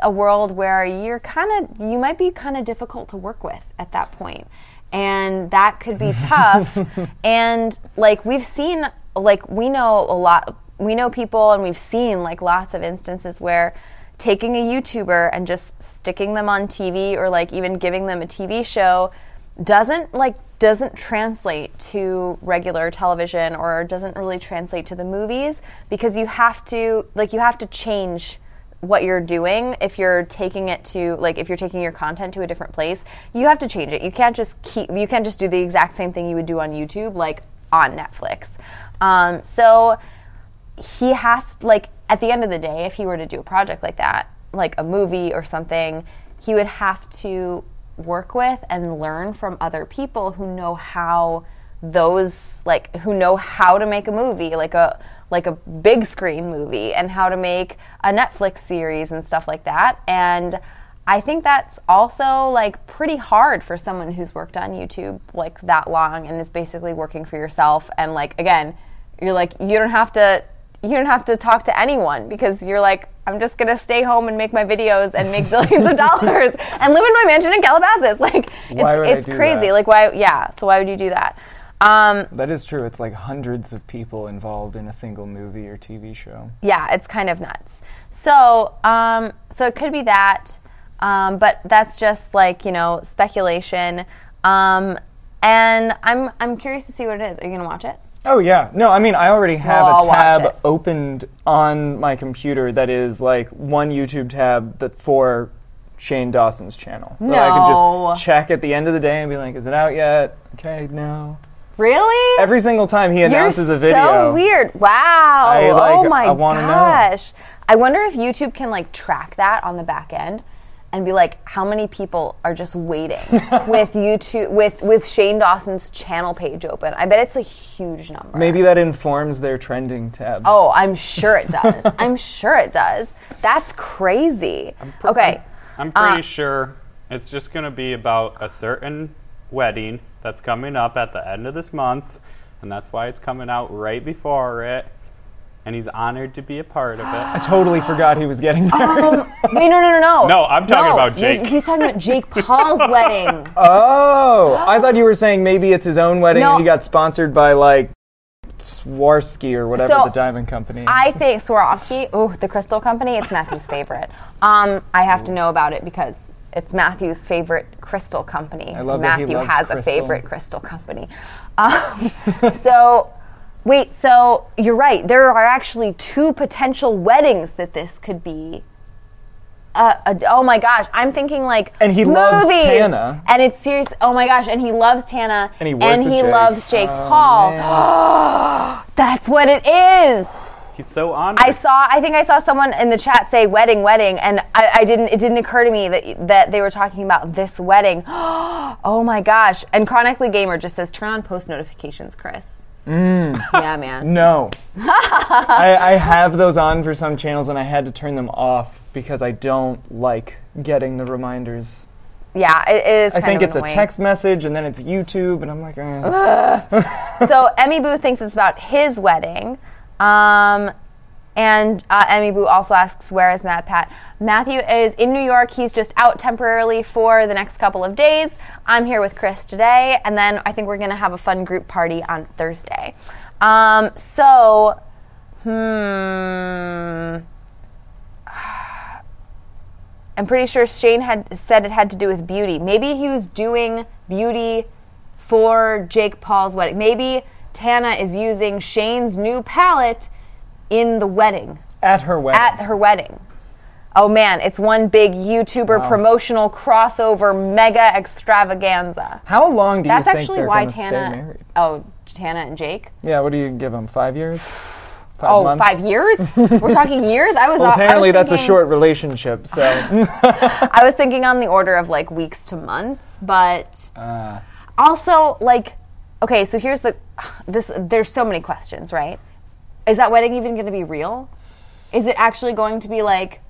a world where you're kind of you might be kind of difficult to work with at that point. And that could be tough. And like we've seen like we know a lot we know people and we've seen like lots of instances where taking a youtuber and just sticking them on TV or like even giving them a TV show doesn't like doesn't translate to regular television or doesn't really translate to the movies because you have to like you have to change what you're doing if you're taking it to like if you're taking your content to a different place you have to change it. You can't just keep you can't just do the exact same thing you would do on youtube like on netflix. Um, so he has like at the end of the day if he were to do a project like that like a movie or something he would have to work with and learn from other people who know how those like who know how to make a movie like a like a big screen movie and how to make a Netflix series and stuff like that and I think that's also like pretty hard for someone who's worked on YouTube like that long and is basically working for yourself and like again you're like you don't have to you don't have to talk to anyone because you're like I'm just gonna stay home and make my videos and make zillions of dollars and live in my mansion in Calabasas. Like it's it's crazy. that? Like why? Yeah. So why would you do that? Um, that is true. It's like hundreds of people involved in a single movie or TV show. yeah, it's kind of nuts. So um, so it could be that, um, but that's just like you know speculation. Um, and I'm I'm curious to see what it is. Are you gonna watch it? Oh yeah. No, I mean I already have Well, a tab opened on my computer that is like one YouTube tab that for Shane Dawson's channel. That I can just check at the end of the day and be like, is it out yet? Okay, no. Really? Every single time he announces You're a video. So weird. Wow. I, like, oh my I wanna know. gosh. I wonder if YouTube can like track that on the back end and be like, how many people are just waiting with YouTube with with Shane Dawson's channel page open? I bet it's a huge number. Maybe that informs their trending tab. Oh, I'm sure it does. I'm sure it does. That's crazy. okay. I'm pretty Uh, sure it's just going to be about a certain wedding that's coming up at the end of this month, and that's why it's coming out right before it. And he's honored to be a part of it. I totally forgot he was getting married. Um, wait, no, no, no, no. No, I'm talking about Jake. He's talking about Jake Paul's wedding. oh, I thought you were saying maybe it's his own wedding No. and he got sponsored by like Swarovski or whatever So, the diamond company is. I think Swarovski, oh, the crystal company, it's Matthew's favorite. Um, I have to know about it because it's Matthew's favorite crystal company. I love that he Matthew loves has a favorite crystal company. Um, so, wait, so you're right. There are actually two potential weddings that this could be. Uh, uh, oh my gosh, I'm thinking like And he loves. Tana. and it's serious. Oh my gosh, and he loves Tana, And he works with Jake. loves Jake Oh, Paul. That's what it is. He's so honored. I saw. I think I saw someone in the chat say "wedding, wedding," and I, I didn't. It didn't occur to me that that they were talking about this wedding. oh my gosh! And chronically gamer just says, "Turn on post notifications, Chris." Mm. Yeah, man. No. I, I have those on for some channels and I had to turn them off because I don't like getting the reminders. Yeah, it, it is. I think of it's a text message and then it's YouTube and I'm like, eh. so Emmy Boo thinks it's about his wedding. Um, and uh, Emmy Boo also asks, "Where is MatPat?" Matthew is in New York. He's just out temporarily for the next couple of days. I'm here with Chris today, and then I think we're gonna have a fun group party on Thursday. Um, so, hmm. I'm pretty sure Shane had said it had to do with beauty. Maybe he was doing beauty for Jake Paul's wedding. Maybe Tana is using Shane's new palette in the wedding, at her wedding. at her wedding. Oh man, it's one big YouTuber Wow. promotional crossover mega extravaganza. How long do you That's think actually they're why going to stay married? Oh, Tana and Jake. Yeah, what do you give them? Five years? Five Oh, months? five years? We're talking years. I was. Well, I was apparently that's a short relationship, so. I was thinking on the order of like weeks to months, but uh, also like okay so here's the this there's so many questions right is that wedding even going to be real is it actually going to be like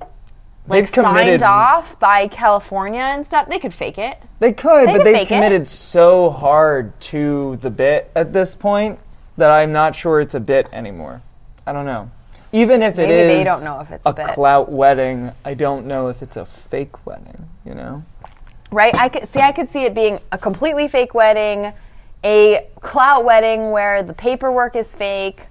like They've committed- signed off by california and stuff they could fake it They could, They but could they've fake it. committed so hard to the bit at this point that I'm not sure it's a bit anymore. I don't know. Even if Maybe it they don't know if it's a bit. clout wedding, I don't know if it's a fake wedding, you know? right i could see i could see it being a completely fake wedding a clout wedding where the paperwork is fake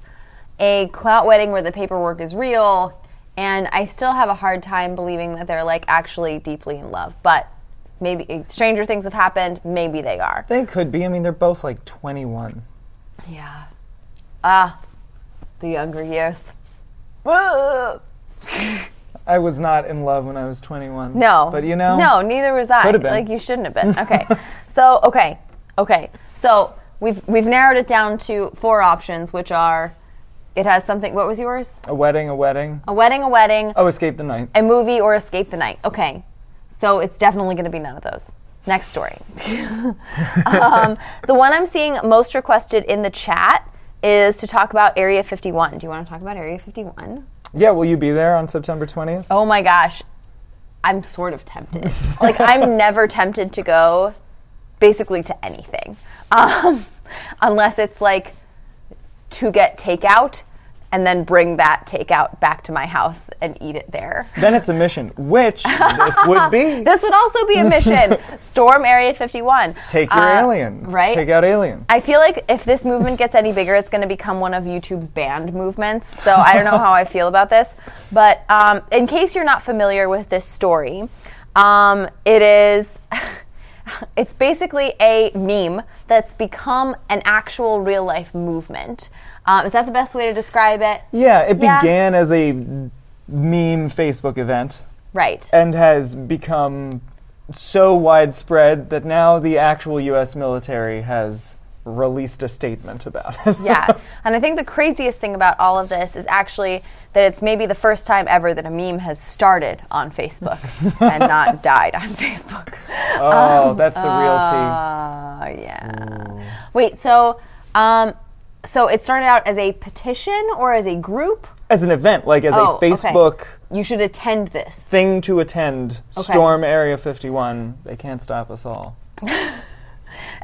a clout wedding where the paperwork is real and i still have a hard time believing that they're like actually deeply in love but maybe stranger things have happened maybe they are They could be. I mean, they're both like 21. yeah ah the younger years I was not in love when I was 21. No. But you know? No, neither was I. Could've been. Like you shouldn't have been. Okay. so okay. Okay. So we've we've narrowed it down to four options, which are it has something what was yours? A wedding, a wedding. A wedding, a wedding, Oh, escape the night. a movie, or escape the night. Okay. So it's definitely gonna be none of those. Next story. um, the one I'm seeing most requested in the chat is to talk about Area 51. Do you want to talk about Area 51? Yeah, will you be there on September 20th? Oh my gosh. I'm sort of tempted. like, I'm never tempted to go basically to anything. Um, unless it's like to get takeout and then bring that takeout back to my house and eat it there. Then it's a mission, which this would be. This would also be a mission. Storm Area 51. Take your Uh, aliens. Right? Take out aliens. I feel like if this movement gets any bigger, it's going to become one of YouTube's banned movements. So I don't know how I feel about this. But um, in case you're not familiar with this story, um, it is. It's basically a meme that's become an actual real life movement. Um, is that the best way to describe it? Yeah, it Yeah. began as a meme Facebook event Right. and has become so widespread that now the actual US military has released a statement about it. yeah. And I think the craziest thing about all of this is actually that it's maybe the first time ever that a meme has started on Facebook and not died on Facebook. oh, that's the real tea. Uh, yeah. Wait, so um, so it started out as a petition or as a group? As an event, like as Oh, a okay. Facebook You should attend this. thing to attend, storm Area 51. They can't stop us all.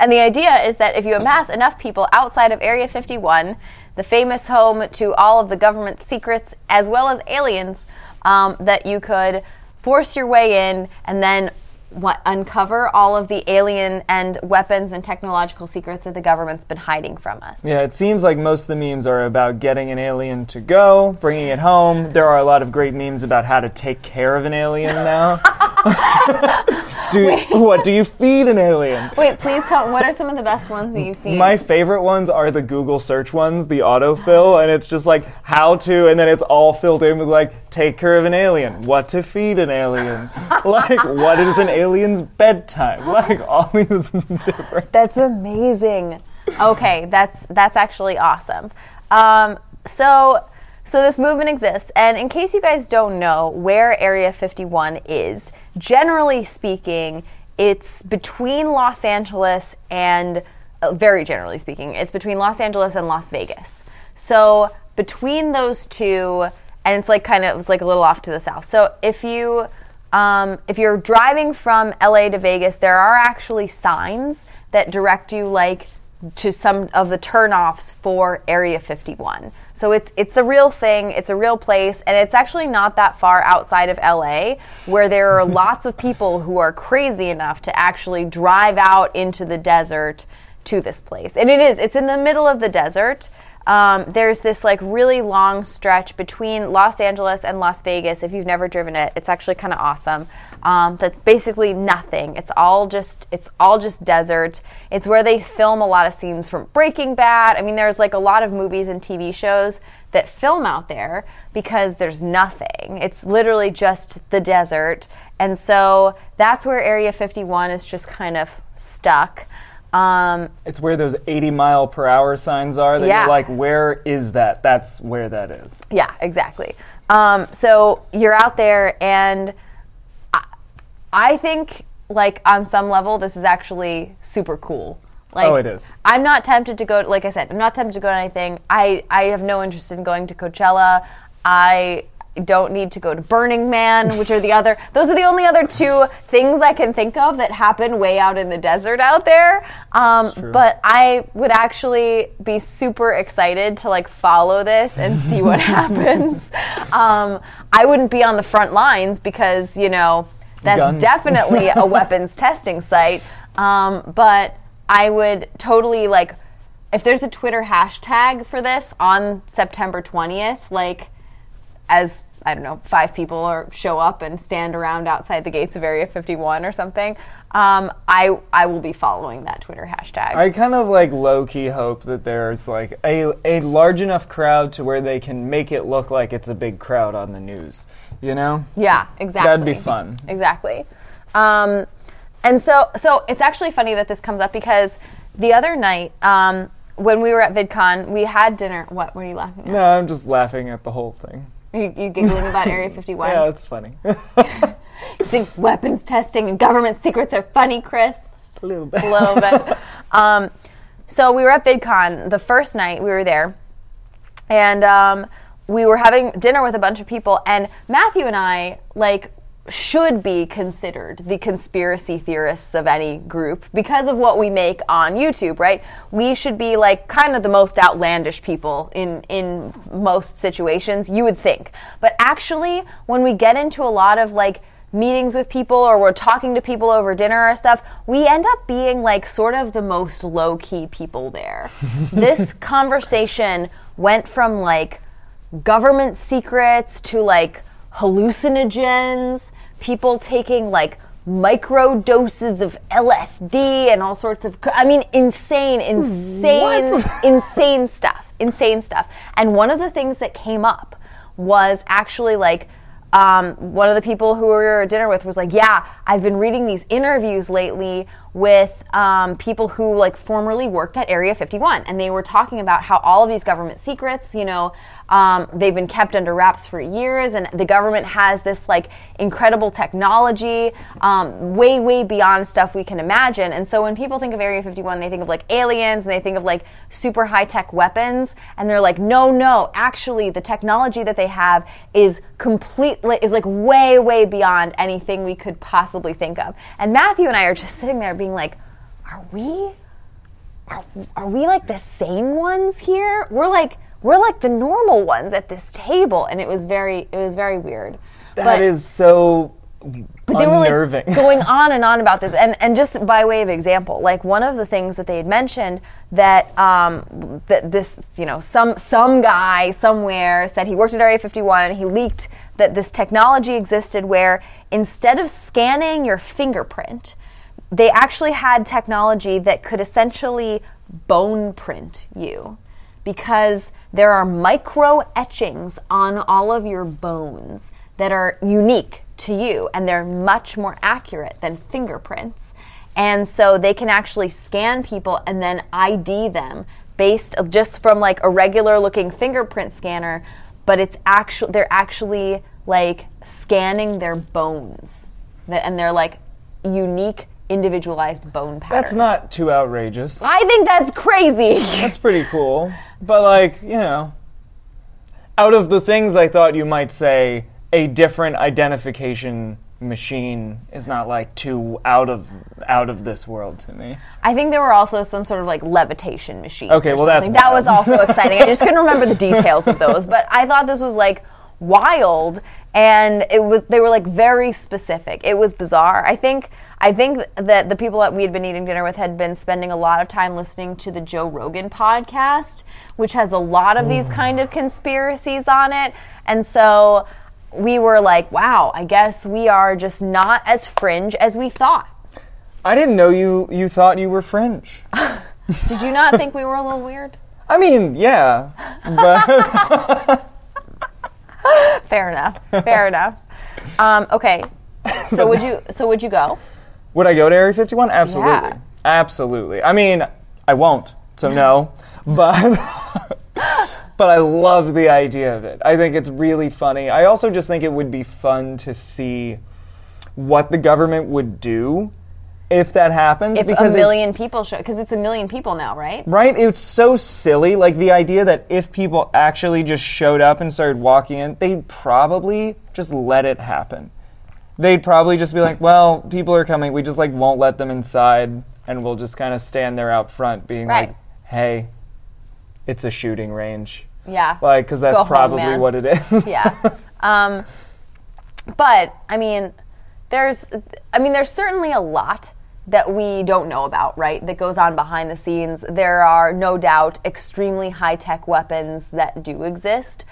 And the idea is that if you amass enough people outside of Area 51, the famous home to all of the government secrets as well as aliens, um, that you could force your way in and then what uncover all of the alien and weapons and technological secrets that the government's been hiding from us. Yeah, it seems like most of the memes are about getting an alien to go, bringing it home. There are a lot of great memes about how to take care of an alien now. do what do you feed an alien? Wait, please tell what are some of the best ones that you've seen? My favorite ones are the Google search ones, the autofill, and it's just like how to, and then it's all filled in with like take care of an alien, what to feed an alien, like what is an alien's bedtime, like all these different. That's amazing. Okay, that's that's actually awesome. Um, so So this movement exists, and in case you guys don't know where Area 51 is, generally speaking, it's between Los Angeles and, uh, very generally speaking, it's between Los Angeles and Las Vegas. So between those two, and it's like kind of it's like a little off to the south. So if you um, if you're driving from LA to Vegas, there are actually signs that direct you like to some of the turnoffs for Area 51. So it's it's a real thing, it's a real place, and it's actually not that far outside of LA, where there are lots of people who are crazy enough to actually drive out into the desert to this place. And it is, it's in the middle of the desert. Um, there's this like really long stretch between Los Angeles and Las Vegas. If you've never driven it, it's actually kind of awesome. Um, that's basically nothing. It's all just it's all just desert. It's where they film a lot of scenes from Breaking Bad. I mean, there's like a lot of movies and TV shows that film out there because there's nothing. It's literally just the desert, and so that's where Area 51 is just kind of stuck. Um, It's where those 80 mile per hour signs are that Yeah. you're like, where is that? That's where that is. Yeah, exactly. Um, so you're out there, and I, I think, like on some level, this is actually super cool. Like, Oh, it is. I'm not tempted to go. Like I said, I'm not tempted to go to anything. I I have no interest in going to Coachella. I don't need to go to Burning Man, which are the other. Those are the only other two things I can think of that happen way out in the desert out there. Um, but I would actually be super excited to like follow this and see what happens. Um, I wouldn't be on the front lines because you know that's Guns. definitely a weapons testing site. Um, but I would totally like if there's a Twitter hashtag for this on September 20th, like as I don't know, five people or show up and stand around outside the gates of Area 51 or something. Um, I I will be following that Twitter hashtag. I kind of like low key hope that there's like a, a large enough crowd to where they can make it look like it's a big crowd on the news. You know? Yeah, exactly. That'd be fun. Exactly. Um, and so, so it's actually funny that this comes up because the other night, um, when we were at VidCon, we had dinner. What were you laughing at? No, I'm just laughing at the whole thing. You, you giggling about Area 51? Yeah, it's funny. You think weapons testing and government secrets are funny, Chris? a little bit. a little bit. Um, so we were at VidCon the first night we were there, and um, we were having dinner with a bunch of people. And Matthew and I like should be considered the conspiracy theorists of any group because of what we make on YouTube, right? We should be like kind of the most outlandish people in in most situations, you would think. But actually, when we get into a lot of like meetings with people or we're talking to people over dinner or stuff, we end up being like sort of the most low key people there. this conversation went from like government secrets to like hallucinogens, people taking like micro doses of LSD and all sorts of I mean insane insane insane stuff insane stuff. And one of the things that came up was actually like um, one of the people who we were at dinner with was like, "Yeah, I've been reading these interviews lately with um, people who like formerly worked at Area 51, and they were talking about how all of these government secrets, you know, um, they've been kept under wraps for years, and the government has this like incredible technology, um, way way beyond stuff we can imagine. And so when people think of Area 51, they think of like aliens, and they think of like super high tech weapons, and they're like, no, no, actually, the technology that they have is completely is like way way beyond anything we could possibly think of. And Matthew and I are just sitting there being like, are we? Are, are we like the sane ones here? We're like we're like the normal ones at this table, and it was very it was very weird. That is so But they were unnerving. like going on and on about this, and and just by way of example, like one of the things that they had mentioned that um, that this you know some some guy somewhere said he worked at Area 51 and he leaked that this technology existed where instead of scanning your fingerprint, they actually had technology that could essentially bone print you because there are micro etchings on all of your bones that are unique to you and they're much more accurate than fingerprints. And so they can actually scan people and then ID them based just from like a regular looking fingerprint scanner but it's actually they're actually like scanning their bones, and they're like unique, individualized bone patterns. That's not too outrageous. I think that's crazy. That's pretty cool. But like, you know, out of the things I thought you might say, a different identification machine is not like too out of out of this world to me. I think there were also some sort of like levitation machines. Okay, well, that's something. that was also exciting. I just couldn't remember the details of those, but I thought this was like wild, and it was they were like very specific. It was bizarre. I think I think that the people that we had been eating dinner with had been spending a lot of time listening to the Joe Rogan podcast, which has a lot of these kind of conspiracies on it, and so we were like, wow, I guess we are just not as fringe as we thought. I didn't know you you thought you were fringe. Did you not think we were a little weird? I mean, yeah, but Fair enough. Fair enough. Um, okay. So would you? So would you go? Would I go to Area 51? Absolutely. Yeah. Absolutely. I mean, I won't, so no. But but I love the idea of it. I think it's really funny. I also just think it would be fun to see what the government would do if that happened If a million people show, because it's a million people now, right? Right? It's so silly. Like the idea that if people actually just showed up and started walking in, they'd probably just let it happen. They'd probably just be like, well, people are coming. We just like won't let them inside and we'll just kind of stand there out front being Right. like, hey, it's a shooting range. Yeah. Like, because that's Go probably man. what it is. yeah. Um, but I mean, there's, I mean, there's certainly a lot that we don't know about, right? That goes on behind the scenes. There are no doubt extremely high tech weapons that do exist.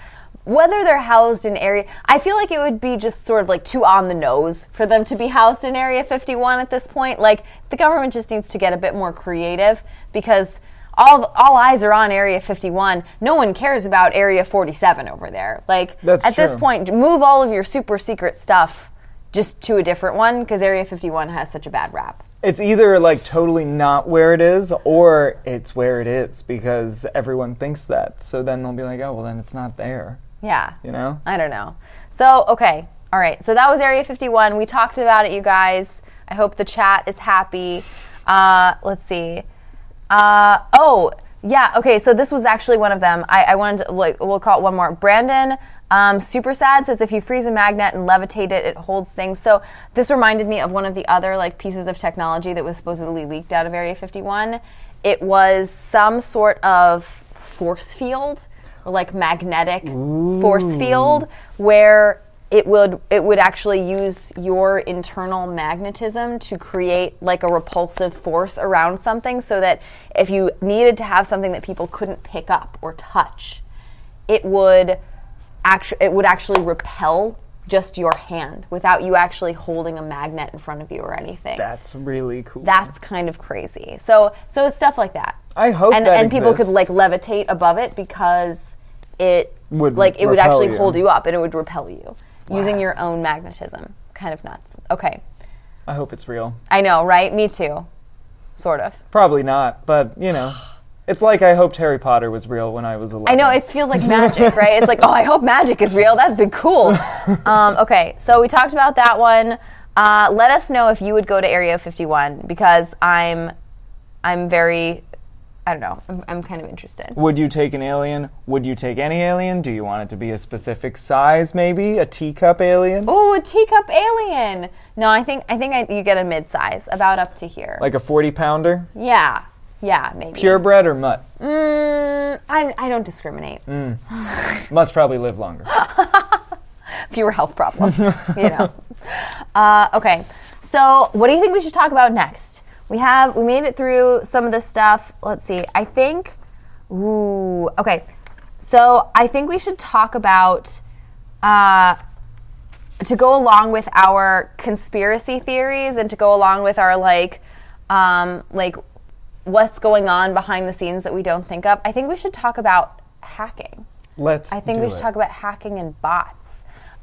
Whether they're housed in area, I feel like it would be just sort of like too on the nose for them to be housed in Area 51 at this point. Like the government just needs to get a bit more creative because all all eyes are on Area 51. No one cares about Area 47 over there. Like That's at this point, move all of your super secret stuff just to a different one because Area 51 has such a bad rap. it's either like totally not where it is or it's where it is because everyone thinks that. So then they'll be like, oh, well, then it's not there. Yeah. You know? I don't know. So, okay. All right. So that was Area 51. We talked about it, you guys. I hope the chat is happy. Uh, let's see. Uh, oh, yeah. Okay. So this was actually one of them. I, I wanted to, like, we'll call it one more. Brandon, um, super sad, says if you freeze a magnet and levitate it, it holds things. So this reminded me of one of the other, like, pieces of technology that was supposedly leaked out of Area 51. It was some sort of force field like magnetic force field where it would it would actually use your internal magnetism to create like a repulsive force around something so that if you needed to have something that people couldn't pick up or touch it would actually it would actually repel just your hand without you actually holding a magnet in front of you or anything That's really cool. that's kind of crazy. So so it's stuff like that. I hope and that and people could like levitate above it because it Would like it would actually you. hold you up and it would repel you using your own magnetism. Kind of nuts. Okay. I hope it's real. I know, right? Me too. Sort of. Probably not, but you know, it's like I hoped Harry Potter was real when I was 11. I know it feels like magic, right? It's like, oh, I hope magic is real. That'd be cool. Um, okay, so we talked about that one. Uh, let us know if you would go to Area 51 because I'm, I'm very, I don't know, I'm, I'm kind of interested. Would you take an alien? Would you take any alien? Do you want it to be a specific size, maybe a teacup alien, Oh, a teacup alien. No, I think I think I, you get a mid-size, about up to here. like a 40 pounder, yeah, yeah, maybe. purebred or mutt? Mm, I, I don't discriminate. Mutts probably live longer. Fewer health problems, you know. Uh, okay, so what do you think we should talk about next? We have we made it through some of this stuff. Let's see. I think. Ooh. Okay. So I think we should talk about. Uh, to go along with our conspiracy theories and to go along with our like um, like what's going on behind the scenes that we don't think of i think we should talk about hacking Let's. i think we should it. talk about hacking and bots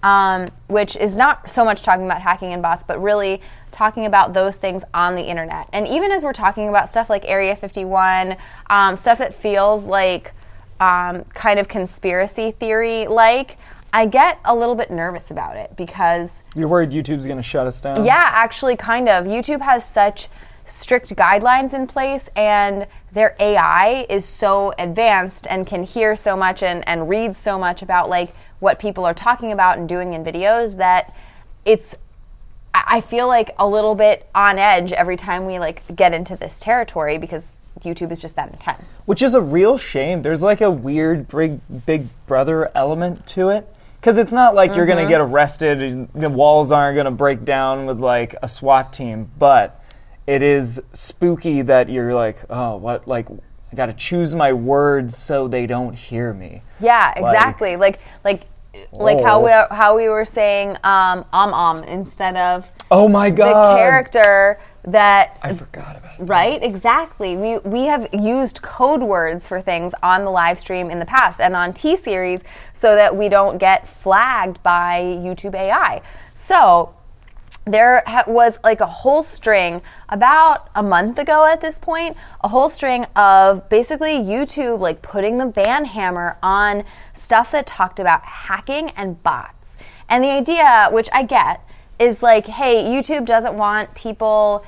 um, which is not so much talking about hacking and bots but really talking about those things on the internet and even as we're talking about stuff like area 51 um, stuff that feels like um, kind of conspiracy theory like, I get a little bit nervous about it because You're worried YouTube's going to shut us down? yeah, actually, kind of. YouTube has such strict guidelines in place, and their AI is so advanced and can hear so much and, and read so much about like what people are talking about and doing in videos that it's. I feel like a little bit on edge every time we like get into this territory because YouTube is just that intense. Which is a real shame. There's like a weird big, big brother element to it. Because it's not like you're going Mm-hmm. to get arrested and the walls aren't going to break down with like a SWAT team, but it is spooky that you're like, oh, what? Like, I got to choose my words so they don't hear me. Yeah, exactly. Like like like how Oh. we how we were saying um um um instead of Oh my god the character that I forgot about that. Right, exactly. We we have used code words for things on the live stream in the past and on Tea Series so that we don't get flagged by YouTube AI. So there was like a whole string about a month ago at this point a whole string of basically youtube like putting the ban hammer on stuff that talked about hacking and bots. And the idea which i get is like hey youtube doesn't want people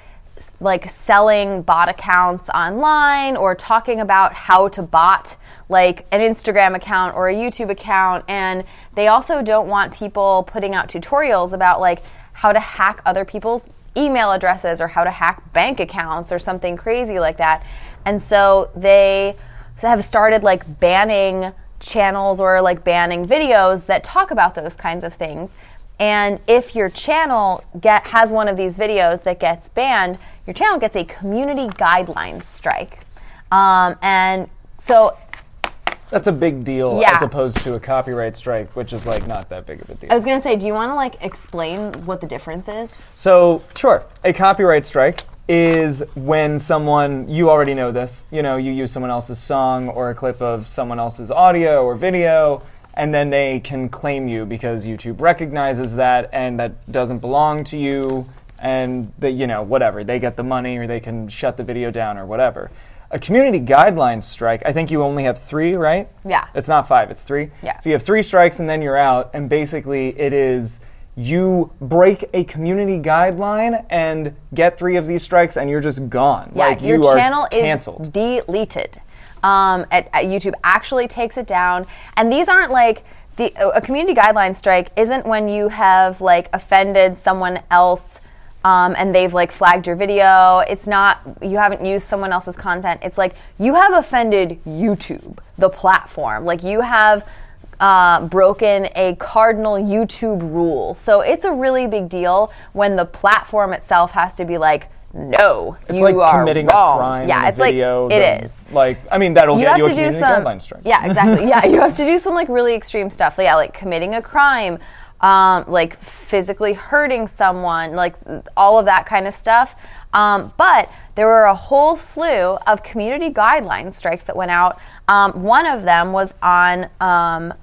like selling bot accounts online or talking about how to bot like an Instagram account or a YouTube account. And they also don't want people putting out tutorials about like how to hack other people's email addresses or how to hack bank accounts or something crazy like that. And so they have started like banning channels or like banning videos that talk about those kinds of things. And if your channel get has one of these videos that gets banned, your channel gets a community guidelines strike. Um, and so That's a big deal Yeah. as opposed to a copyright strike, which is like not that big of a deal. I was gonna say, do you want to like explain what the difference is? So, sure, a copyright strike is when someone, you already know this, you know, you use someone else's song or a clip of someone else's audio or video, and then they can claim you because YouTube recognizes that and that doesn't belong to you, and they, you know, whatever, they get the money or they can shut the video down or whatever. A community guidelines strike, I think you only have three, right? Yeah. It's not five, it's three. Yeah. So you have three strikes and then you're out, and basically it is you break a community guideline and get three of these strikes and you're just gone. Yeah, like your you are channel canceled. is deleted. Um, at, at YouTube actually takes it down, and these aren't like the a community guideline strike isn't when you have like offended someone else. Um, and they've like flagged your video. It's not you haven't used someone else's content. It's like you have offended YouTube, the platform. Like you have uh, broken a cardinal YouTube rule. So it's a really big deal when the platform itself has to be like, no, it's you like are committing wrong. a crime yeah, it's video. like it is. Like, I mean, that'll You get you a community some. guideline strike. Yeah, exactly. yeah, you have to do some like really extreme stuff. Yeah, like committing a crime, um, like physically hurting someone, like all of that kind of stuff. Um, but there were a whole slew of community guideline strikes that went out. Um, one of them was on um,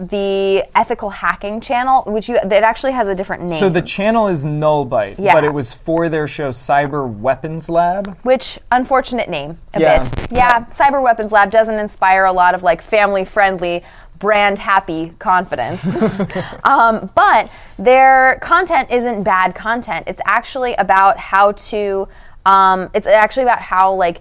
the ethical hacking channel, which you that actually has a different name. So the channel is Null Byte, Yeah. but it was for their show Cyber Weapons Lab. Which unfortunate name a Yeah. bit. Yeah, Cyber Weapons Lab doesn't inspire a lot of like family friendly, brand happy confidence. um, but their content isn't bad content. It's actually about how to. Um, it's actually about how like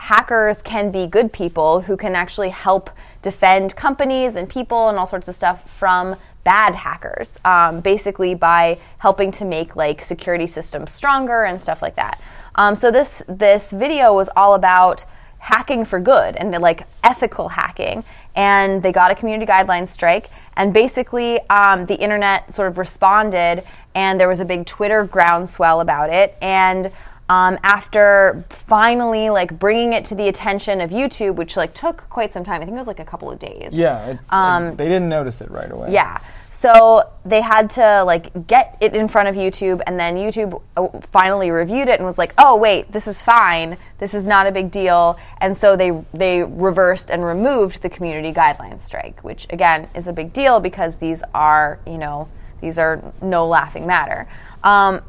hackers can be good people who can actually help defend companies and people and all sorts of stuff from bad hackers um, basically by helping to make like security systems stronger and stuff like that um, so this this video was all about hacking for good and like ethical hacking and they got a community guidelines strike. And basically um, the internet sort of responded and there was a big twitter groundswell about it. And um, after finally like bringing it to the attention of YouTube, which like took quite some time. I think it was like a couple of days. Yeah, it, it- they didn't notice it right away. Um, Yeah. So they had to like get it in front of YouTube, and then YouTube uh, finally reviewed it and was like, "Oh wait, this is fine. This is not a big deal." And so they they reversed and removed the community guidelines strike, which again is a big deal because these are you know these are no laughing matter. Um,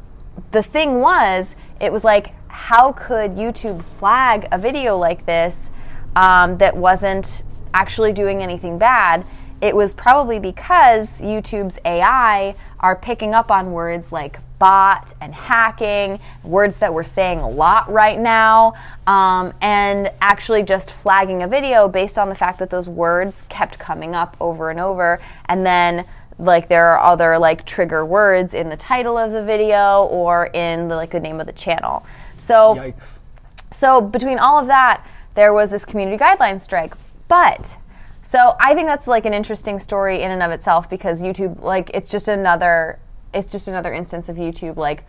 the thing was, it was like, how could YouTube flag a video like this um, that wasn't actually doing anything bad, it was probably because YouTube's AI are picking up on words like bot and hacking, words that we're saying a lot right now, um, and actually just flagging a video based on the fact that those words kept coming up over and over. And then like there are other like trigger words in the title of the video or in the, like the name of the channel. So Yikes. so between all of that, there was this community guidelines strike. But so I think that's like an interesting story in and of itself because YouTube, like, it's just another, it's just another instance of YouTube, like,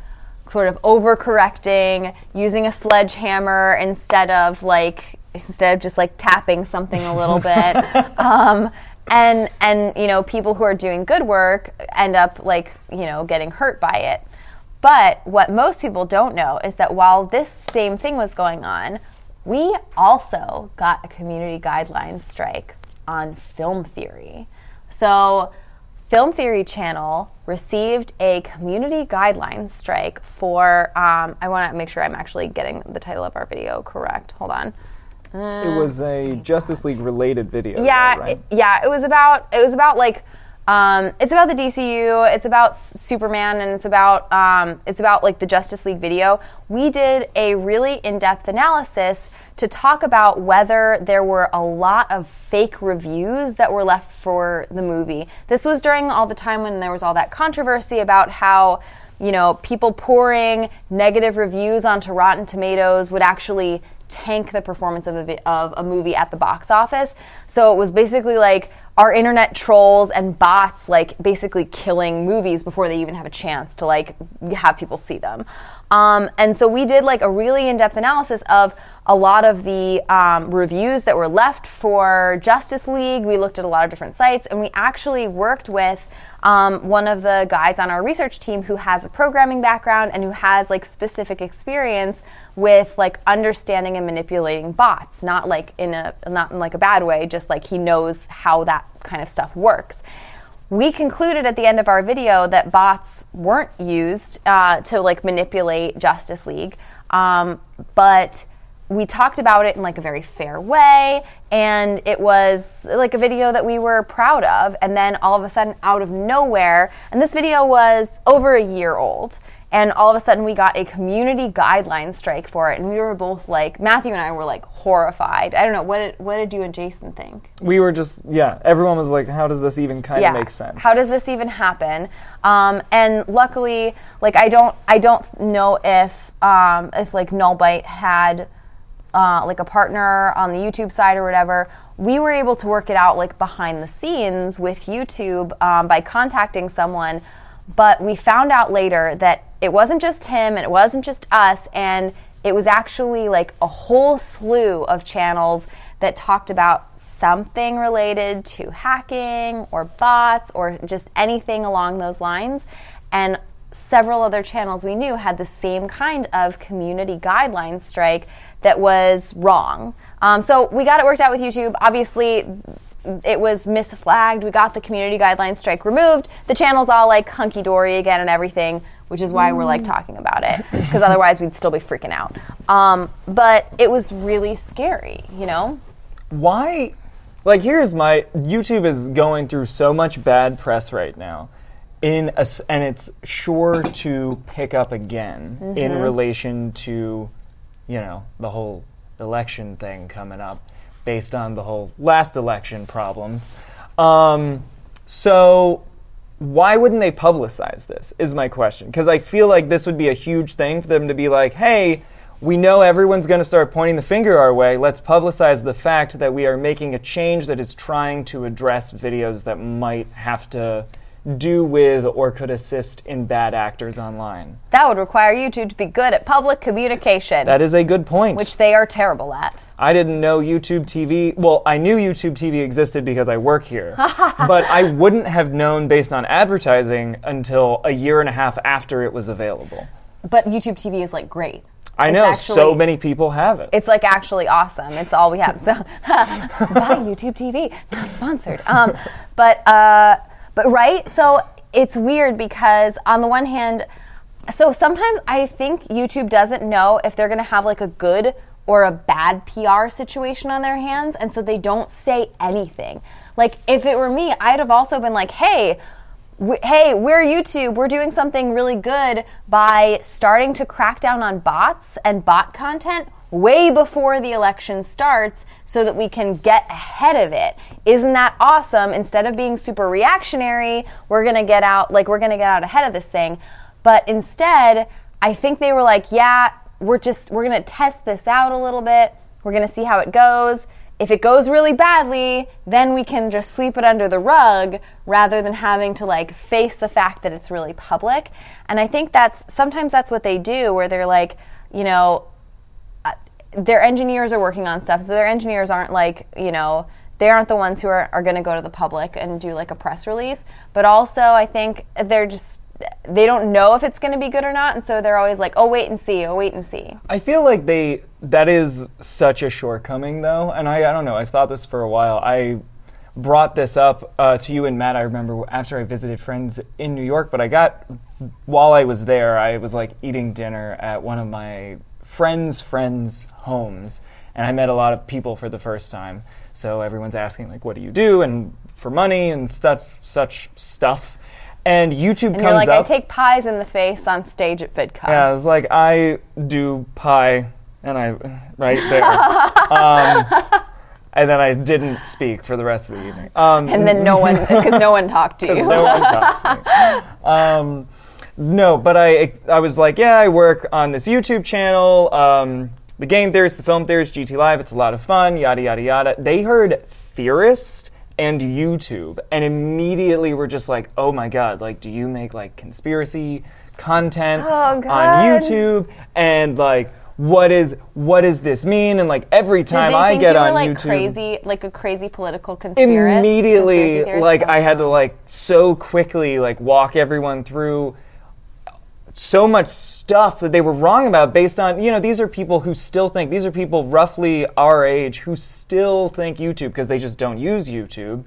sort of overcorrecting, using a sledgehammer instead of like instead of just like tapping something a little bit. Um, and and you know people who are doing good work end up like you know getting hurt by it. But what most people don't know is that while this same thing was going on, we also got a community guidelines strike on film theory. So, Film Theory Channel received a community guidelines strike for. Um, I want to make sure I'm actually getting the title of our video correct. Hold on. It was a Justice League related video. Yeah, though, right? it- yeah. It was about. It was about like. Um, it's about the DCU. It's about Superman, and it's about um, it's about like the Justice League video. We did a really in-depth analysis to talk about whether there were a lot of fake reviews that were left for the movie. This was during all the time when there was all that controversy about how you know people pouring negative reviews onto Rotten Tomatoes would actually tank the performance of a, of a movie at the box office. So it was basically like our internet trolls and bots like basically killing movies before they even have a chance to like have people see them. Um, and so we did like a really in-depth analysis of a lot of the um, reviews that were left for Justice League. We looked at a lot of different sites, and we actually worked with um, one of the guys on our research team who has a programming background and who has like specific experience with like understanding and manipulating bots not like in a not in like a bad way just like he knows how that kind of stuff works. We concluded at the end of our video that bots weren't used uh, to like manipulate justice league um, but we talked about it in like a very fair way and it was like a video that we were proud of and then all of a sudden out of nowhere and this video was over a year old and all of a sudden we got a community guideline strike for it and we were both like matthew and i were like horrified i don't know what did, what did you and jason think we were just yeah. Everyone was like, "How does this even kind of make sense?" How does this even happen? Um, and luckily, like I don't, I don't know if um, if like Null Byte had uh, like a partner on the YouTube side or whatever. We were able to work it out like behind the scenes with YouTube um, by contacting someone. But we found out later that it wasn't just him and it wasn't just us, and it was actually like a whole slew of channels that talked about something related to hacking or bots or just anything along those lines. And several other channels we knew had the same kind of community guidelines strike that was wrong. Um, so we got it worked out with YouTube. Obviously, it was misflagged. We got the community guidelines strike removed. The channel's all like hunky dory again and everything, which is why we're like talking about it because otherwise we'd still be freaking out. Um, but it was really scary, you know? why like here's my youtube is going through so much bad press right now in a and it's sure to pick up again in relation to you know the whole election thing coming up based on the whole last election problems. Um, so why wouldn't they publicize this is my question. Because i feel like this would be a huge thing for them to be like hey we know everyone's going to start pointing the finger our way. Let's publicize the fact that we are making a change that is trying to address videos that might have to do with or could assist in bad actors online That would require YouTube to be good at public communication, that is a good point which they are terrible at. I didn't know YouTube TV. Well, I knew YouTube TV existed because I work here, but I wouldn't have known based on advertising until a year and a half after it was available. But YouTube TV is like great. I It's know so many people have it. It's like actually awesome. It's all we have. So buy YouTube TV, not sponsored. Um, but uh, but right. So it's weird because on the one hand, so sometimes I think YouTube doesn't know if they're going to have like a good or a bad PR situation on their hands, and so they don't say anything. Like, if it were me, I'd have also been like, hey, hey, we're YouTube. We're doing something really good by starting to crack down on bots and bot content way before the election starts so that we can get ahead of it. Isn't that awesome? Instead of being super reactionary, we're going to get out like we're going to get out ahead of this thing. But instead, I think they were like, yeah, we're just we're going to test this out a little bit. We're going to see how it goes. If it goes really badly, then we can just sweep it under the rug rather than having to like face the fact that it's really public. And I think that's sometimes that's what they do where they're like, you know, their engineers are working on stuff. So their engineers aren't like, you know, they aren't the ones who are, are going to go to the public and do like a press release. But also, I think they're just, they don't know if it's going to be good or not. And so they're always like, oh, wait and see, oh, wait and see. I feel like they that is such a shortcoming though, and I I don't know. I've thought this for a while. I brought this up uh, to you and Matt. I remember after I visited friends in New York, but I got while I was there, I was like eating dinner at one of my friends' friends' homes, and I met a lot of people for the first time. So everyone's asking like, "What do you do?" and for money and such such stuff. And YouTube And comes you're like, up. I take pies in the face on stage at VidCon. Yeah, I was like, I do pie, and I right there, um, and then I didn't speak for the rest of the evening. Um, And then no one, because no one talked to you. no one talked to me. Um, no, but I I was like, yeah, I work on this YouTube channel. Um, the game theorist, the film theorist, GT Live. It's a lot of fun. Yada yada yada. They heard theorist and YouTube, and immediately were just like, oh my god, like, do you make like conspiracy content Oh, on YouTube? And like. What is what does this mean? And like every time I get you were on like YouTube, crazy, like a crazy political conspiracy? immediately conspiracy like i had to like so quickly like walk everyone through so much stuff that they were wrong about based on you know these are people who still think these are people roughly our age who still think youtube because they just don't use youtube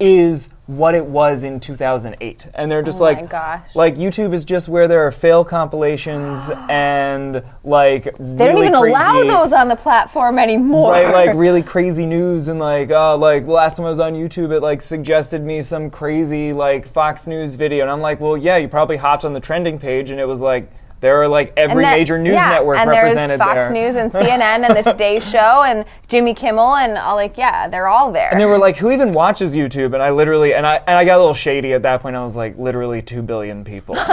is what it was in 2008 and they're just Oh like like youtube is just where there are fail compilations and like They don't even allow those on the platform anymore. right, like really crazy news and like uh, like the last time I was on YouTube, it like suggested me some crazy like Fox News video, and I'm like, well, yeah, you probably hopped on the trending page, and it was like there are like every that- major news yeah, network and represented there's Fox there. News and CNN and the Today Show and Jimmy Kimmel and all like yeah, they're all there. and they were like, "Who even watches YouTube?" And I literally, and I, and I got a little shady at that point. I was like, "Literally two billion people."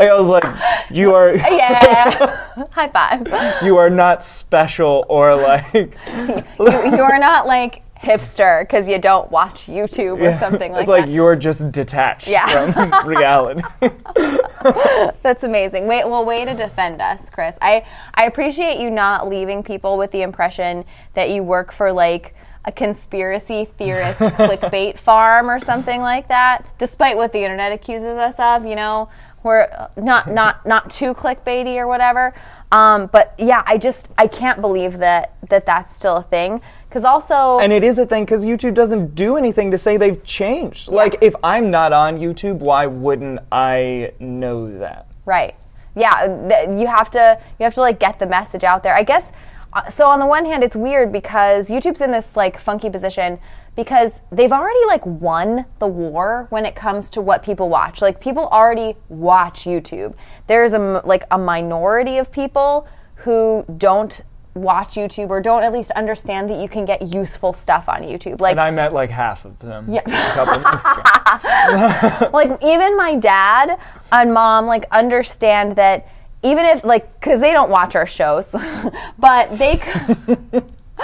I was like, "You are, yeah, high five. you are not special or like." You, you're not like hipster because you don't watch YouTube or something like that. it's like that. you're just detached Yeah. from reality. That's amazing. Wait, well, way to defend us, Chris. I I appreciate you not leaving people with the impression that you work for like a conspiracy theorist clickbait farm or something like that. Despite what the internet accuses us of, you know, we're uh, not not not too clickbaity or whatever. Um, but yeah, I just I can't believe that that that's still a thing. Because also, And it is a thing because YouTube doesn't do anything to say they've changed. Like, if I'm not on YouTube, why wouldn't I know that? Right. Yeah, th- you have to you have to like get the message out there. I guess uh, so on the one hand it's weird because YouTube's in this like funky position because they've already like won the war when it comes to what people watch. Like people already watch YouTube. There's a like a minority of people who don't watch YouTube or don't at least understand that you can get useful stuff on YouTube. Like And I met like half of them Yeah. a couple months ago. like even my dad and mom like understand that even if like because they don't watch our shows but they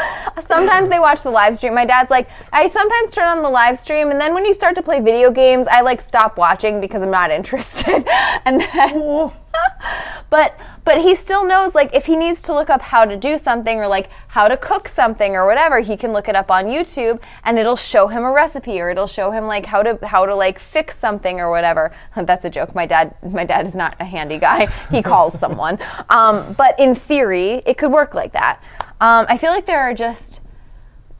sometimes they watch the live stream. My dad's like i sometimes turn on the live stream and then when you start to play video games i like stop watching because i'm not interested. And then but but he still knows like if he needs to look up how to do something or like how to cook something or whatever he can look it up on youtube and it'll show him a recipe or it'll show him like how to how to like fix something or whatever. That's a joke. My dad my dad is not a handy guy. He calls someone. Um, but in theory it could work like that um, i feel like there are just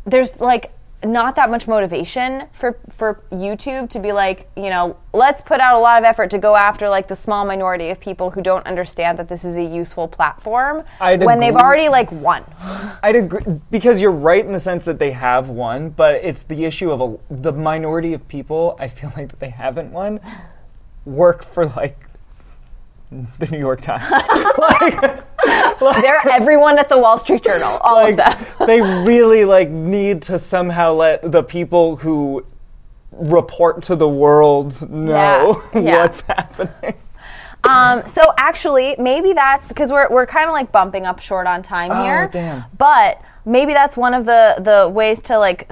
there's like not that much motivation for for YouTube to be like, you know, let's put out a lot of effort to go after like the small minority of people who don't understand that this is a useful platform I'd when they've already like won. I'd agree because you're right in the sense that they have won, but it's the issue of a, the minority of people. I feel like that they haven't won. Work for like the New York Times. like They're everyone at the Wall Street Journal, all of like them. they really like need to somehow let the people who report to the world know Yeah, yeah. what's happening. Um, so actually, maybe that's because we're, we're kind of like bumping up short on time Oh, here. damn. But maybe that's one of the the ways to like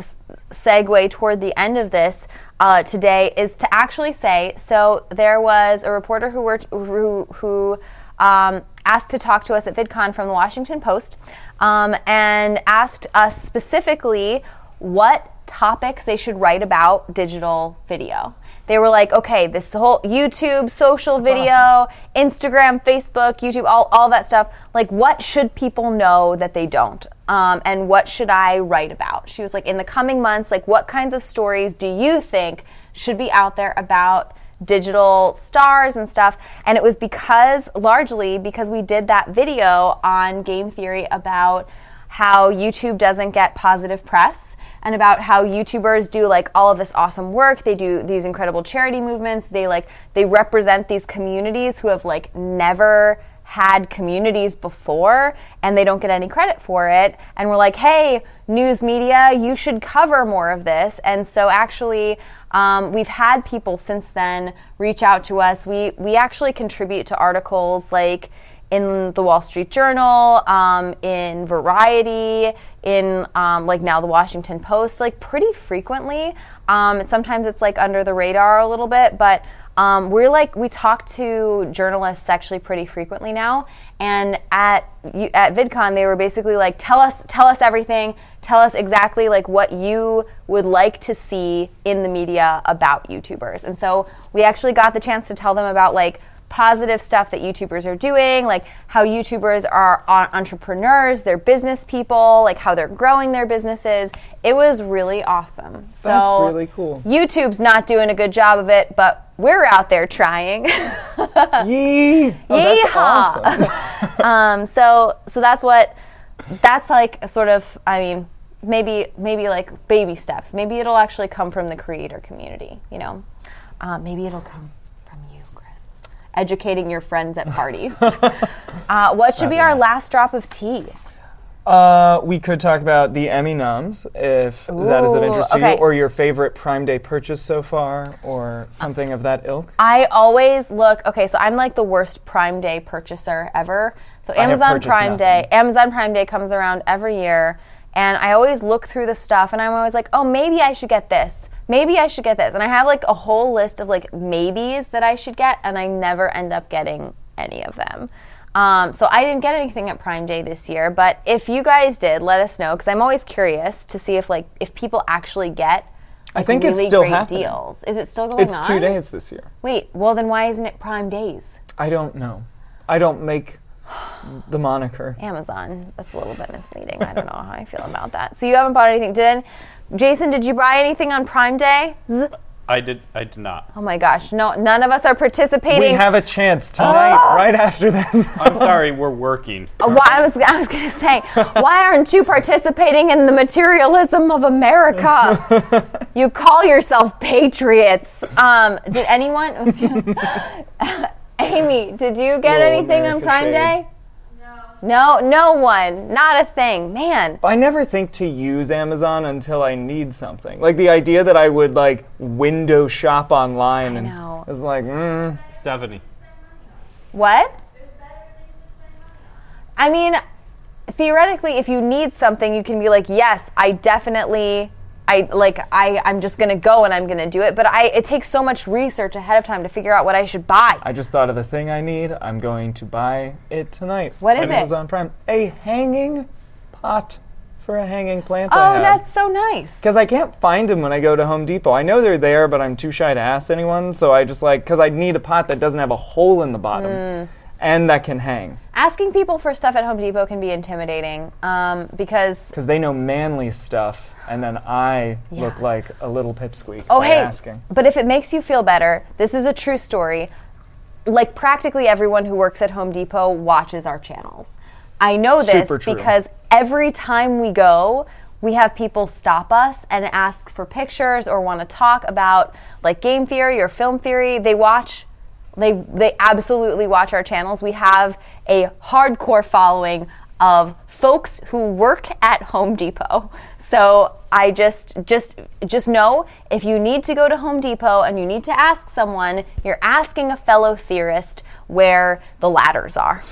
segue toward the end of this uh, today is to actually say. So there was a reporter who worked who who. Um, asked to talk to us at VidCon from the Washington Post um, and asked us specifically what topics they should write about digital video. They were like, okay, this whole YouTube, social video, Instagram, Facebook, YouTube, all, all that stuff. Like, what should people know that they don't? Um, and what should I write about? She was like, in the coming months, like, what kinds of stories do you think should be out there about digital stars and stuff? And it was because, largely, because we did that video on game theory about how YouTube doesn't get positive press and about how YouTubers do like all of this awesome work. They do these incredible charity movements. They like they represent these communities who have like never had communities before and they don't get any credit for it. And we're like, hey, news media, you should cover more of this. And so actually, um, we've had people since then reach out to us. We we actually contribute to articles like in the Wall Street Journal, um, in Variety, in um, like now the Washington Post, like pretty frequently. Um, sometimes it's like under the radar a little bit, but um, we're like we talk to journalists actually pretty frequently now. And at at VidCon, they were basically like, tell us, tell us everything, tell us exactly like what you would like to see in the media about YouTubers. And so we actually got the chance to tell them about like positive stuff that YouTubers are doing, like how YouTubers are entrepreneurs, they're business people, like how they're growing their businesses. It was really awesome. So That's really cool. YouTube's not doing a good job of it, but we're out there trying. Yee! Oh, that's Yeehaw. awesome. um, so so that's what that's like a sort of I mean maybe maybe like baby steps. Maybe it'll actually come from the creator community. You know, uh, maybe it'll come from you, Chris. Educating your friends at parties. uh, what should be our last drop of tea? Uh, we could talk about the Emmy noms, if that is of interest to okay. you, or your favorite Prime Day purchase so far, or something of that ilk. I always look. Okay, so I'm like the worst Prime Day purchaser ever. So Amazon Prime nothing. Day, Amazon Prime Day comes around every year, and I always look through the stuff, and I'm always like, oh, maybe I should get this. Maybe I should get this, and I have like a whole list of like maybes that I should get, and I never end up getting any of them. Um, so I didn't get anything at Prime Day this year, but if you guys did, let us know because I'm always curious to see if like if people actually get. I like, think it's still great happening. deals. Is it still going It's on? two days this year. Wait, well then why isn't it Prime Days? I don't know. I don't make the moniker. Amazon. That's a little bit misleading. I don't know how I feel about that. So you haven't bought anything, did? Jason, did you buy anything on Prime Day? Zzz. I did. I did not. Oh my gosh, no, none of us are participating. We have a chance tonight, Ah! right after this. I'm sorry. We're working. Uh, why, I was, I was going to say, why aren't you participating in the materialism of America? you call yourself patriots. Um, did anyone? Amy, did you get Little anything on Prime shade. Day? No, no one. Not a thing. Man, I never think to use Amazon until I need something. Like the idea that I would like window shop online and know. is like, mm, Stephanie. What? I mean, theoretically, if you need something, you can be like, yes, I definitely, I like, I, I'm just gonna go and I'm gonna do it. But I, it takes so much research ahead of time to figure out what I should buy. I just thought of the thing I need. I'm going to buy it tonight. What is it? Amazon Prime. A hanging pot for a hanging plant. Oh, that's so nice. Because I can't find them when I go to Home Depot. I know they're there, but I'm too shy to ask anyone. So I just like, because I need a pot that doesn't have a hole in the bottom. Mm. And that can hang Asking people for stuff at Home Depot can be intimidating um, because because they know manly stuff, and then I look like a little pipsqueak Oh, hey. asking. But if it makes you feel better, this is a true story. Like practically everyone who works at Home Depot watches our channels. I know this because every time we go, we have people stop us and ask for pictures or want to talk about like game theory or film theory. They watch they they absolutely watch our channels. We have a hardcore following of folks who work at Home Depot. So I just just just know if you need to go to Home Depot and you need to ask someone, you're asking a fellow theorist where the ladders are.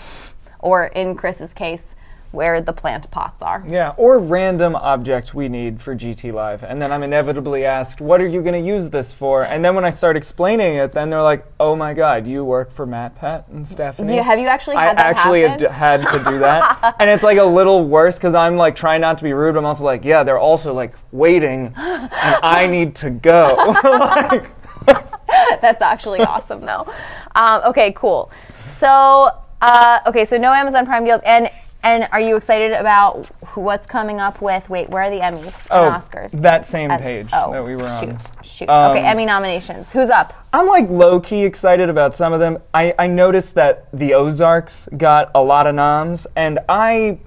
Or in Chris's case, where the plant pots are. Yeah, or random object we need for GT Live. And then I'm inevitably asked, what are you going to use this for? And then when I start explaining it, then they're like, oh my god, you work for MatPat and Stephanie? You- have you actually I that actually have d- had to do that. and it's like a little worse because I'm like trying not to be rude, but I'm also like, yeah, they're also like waiting and I need to go. like, That's actually awesome, though. Um, okay, cool. So, uh, okay, so no Amazon Prime deals, and and are you excited about what's coming up with? Wait, where are the Emmys oh, and Oscars? that same page oh, that we were on. Shoot. Um, okay, Emmy nominations. Who's up? I'm like low key excited about some of them. I, I noticed that the Ozarks got a lot of noms, and I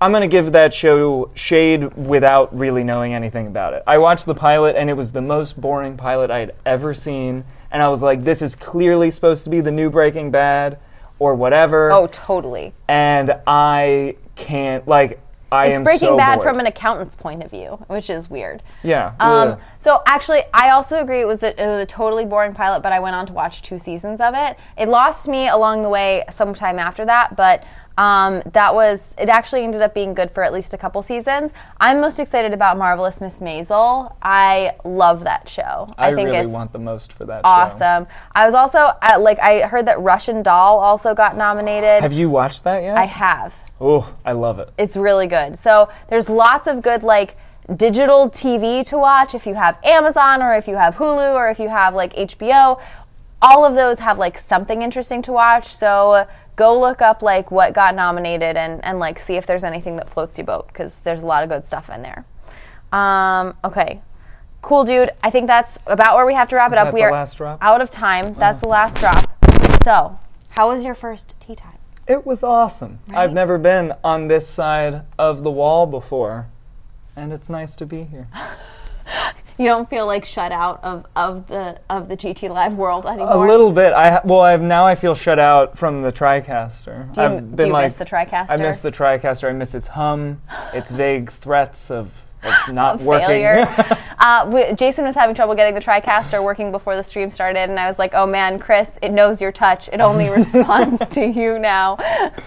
I'm gonna give that show shade without really knowing anything about it. I watched the pilot, and it was the most boring pilot I had ever seen, and I was like, this is clearly supposed to be the new Breaking Bad or whatever. Oh, totally. and I can't like I It's am Breaking so Bad bored. from an accountant's point of view, which is weird. yeah. Um, ugh. so actually, I also agree it was, a, it was a totally boring pilot, but I went on to watch two seasons of it. It lost me along the way sometime after that, but um, that was it. Actually, ended up being good for at least a couple seasons. I'm most excited about Marvelous Miss Maisel. I love that show. I, think really it's want the most for that show. awesome. I was also uh, like I heard that Russian Doll also got nominated. Have you watched that yet? I have. Oh, I love it. It's really good. So there's lots of good like digital TV to watch if you have Amazon or if you have Hulu or if you have like HBO. All of those have like something interesting to watch. So go look up like what got nominated and, and like see if there's anything that floats your boat because there's a lot of good stuff in there. Um, okay. Cool, dude. I think that's about where we have to wrap it up. we the are last drop? out of time. That's the last drop. So, how was your first tea time? It was awesome. I've never been on this side of the wall before, and it's nice to be here. You don't feel like shut out of, of the of the GT Live world anymore. A little bit. I well, I've now I feel shut out from the TriCaster. Do you, I've do you miss the TriCaster? I miss the TriCaster. I miss its hum, its vague threats of, of not working. failure. uh, we, Jason was having trouble getting the TriCaster working before the stream started, and I was like, "Oh man, Chris, it knows your touch. It only responds to you now.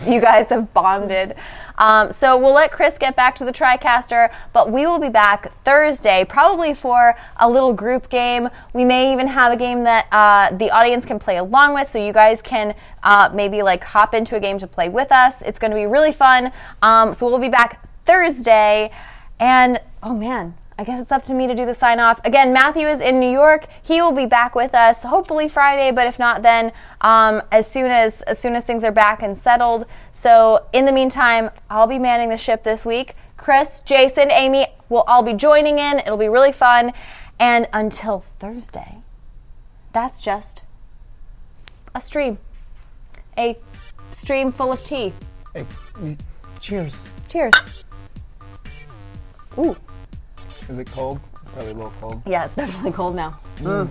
You guys have bonded." Um, so we'll let Chris get back to the TriCaster, but we will be back Thursday, probably for a little group game. We may even have a game that uh, the audience can play along with, so you guys can uh, maybe like hop into a game to play with us. It's going to be really fun. Um, so we'll be back Thursday. And oh man, I guess it's up to me to do the sign off. Again, Matthew is in New York. He will be back with us hopefully Friday, but if not, then um, as soon as as soon as things are back and settled. So in the meantime, I'll be manning the ship this week. Chris, Jason, Amy will all be joining in. It'll be really fun. And until Thursday, that's just a stream, a stream full of tea. Hey, cheers. Cheers. Ooh. Is it cold? Probably a little cold. Yeah, it's definitely cold now. Mm.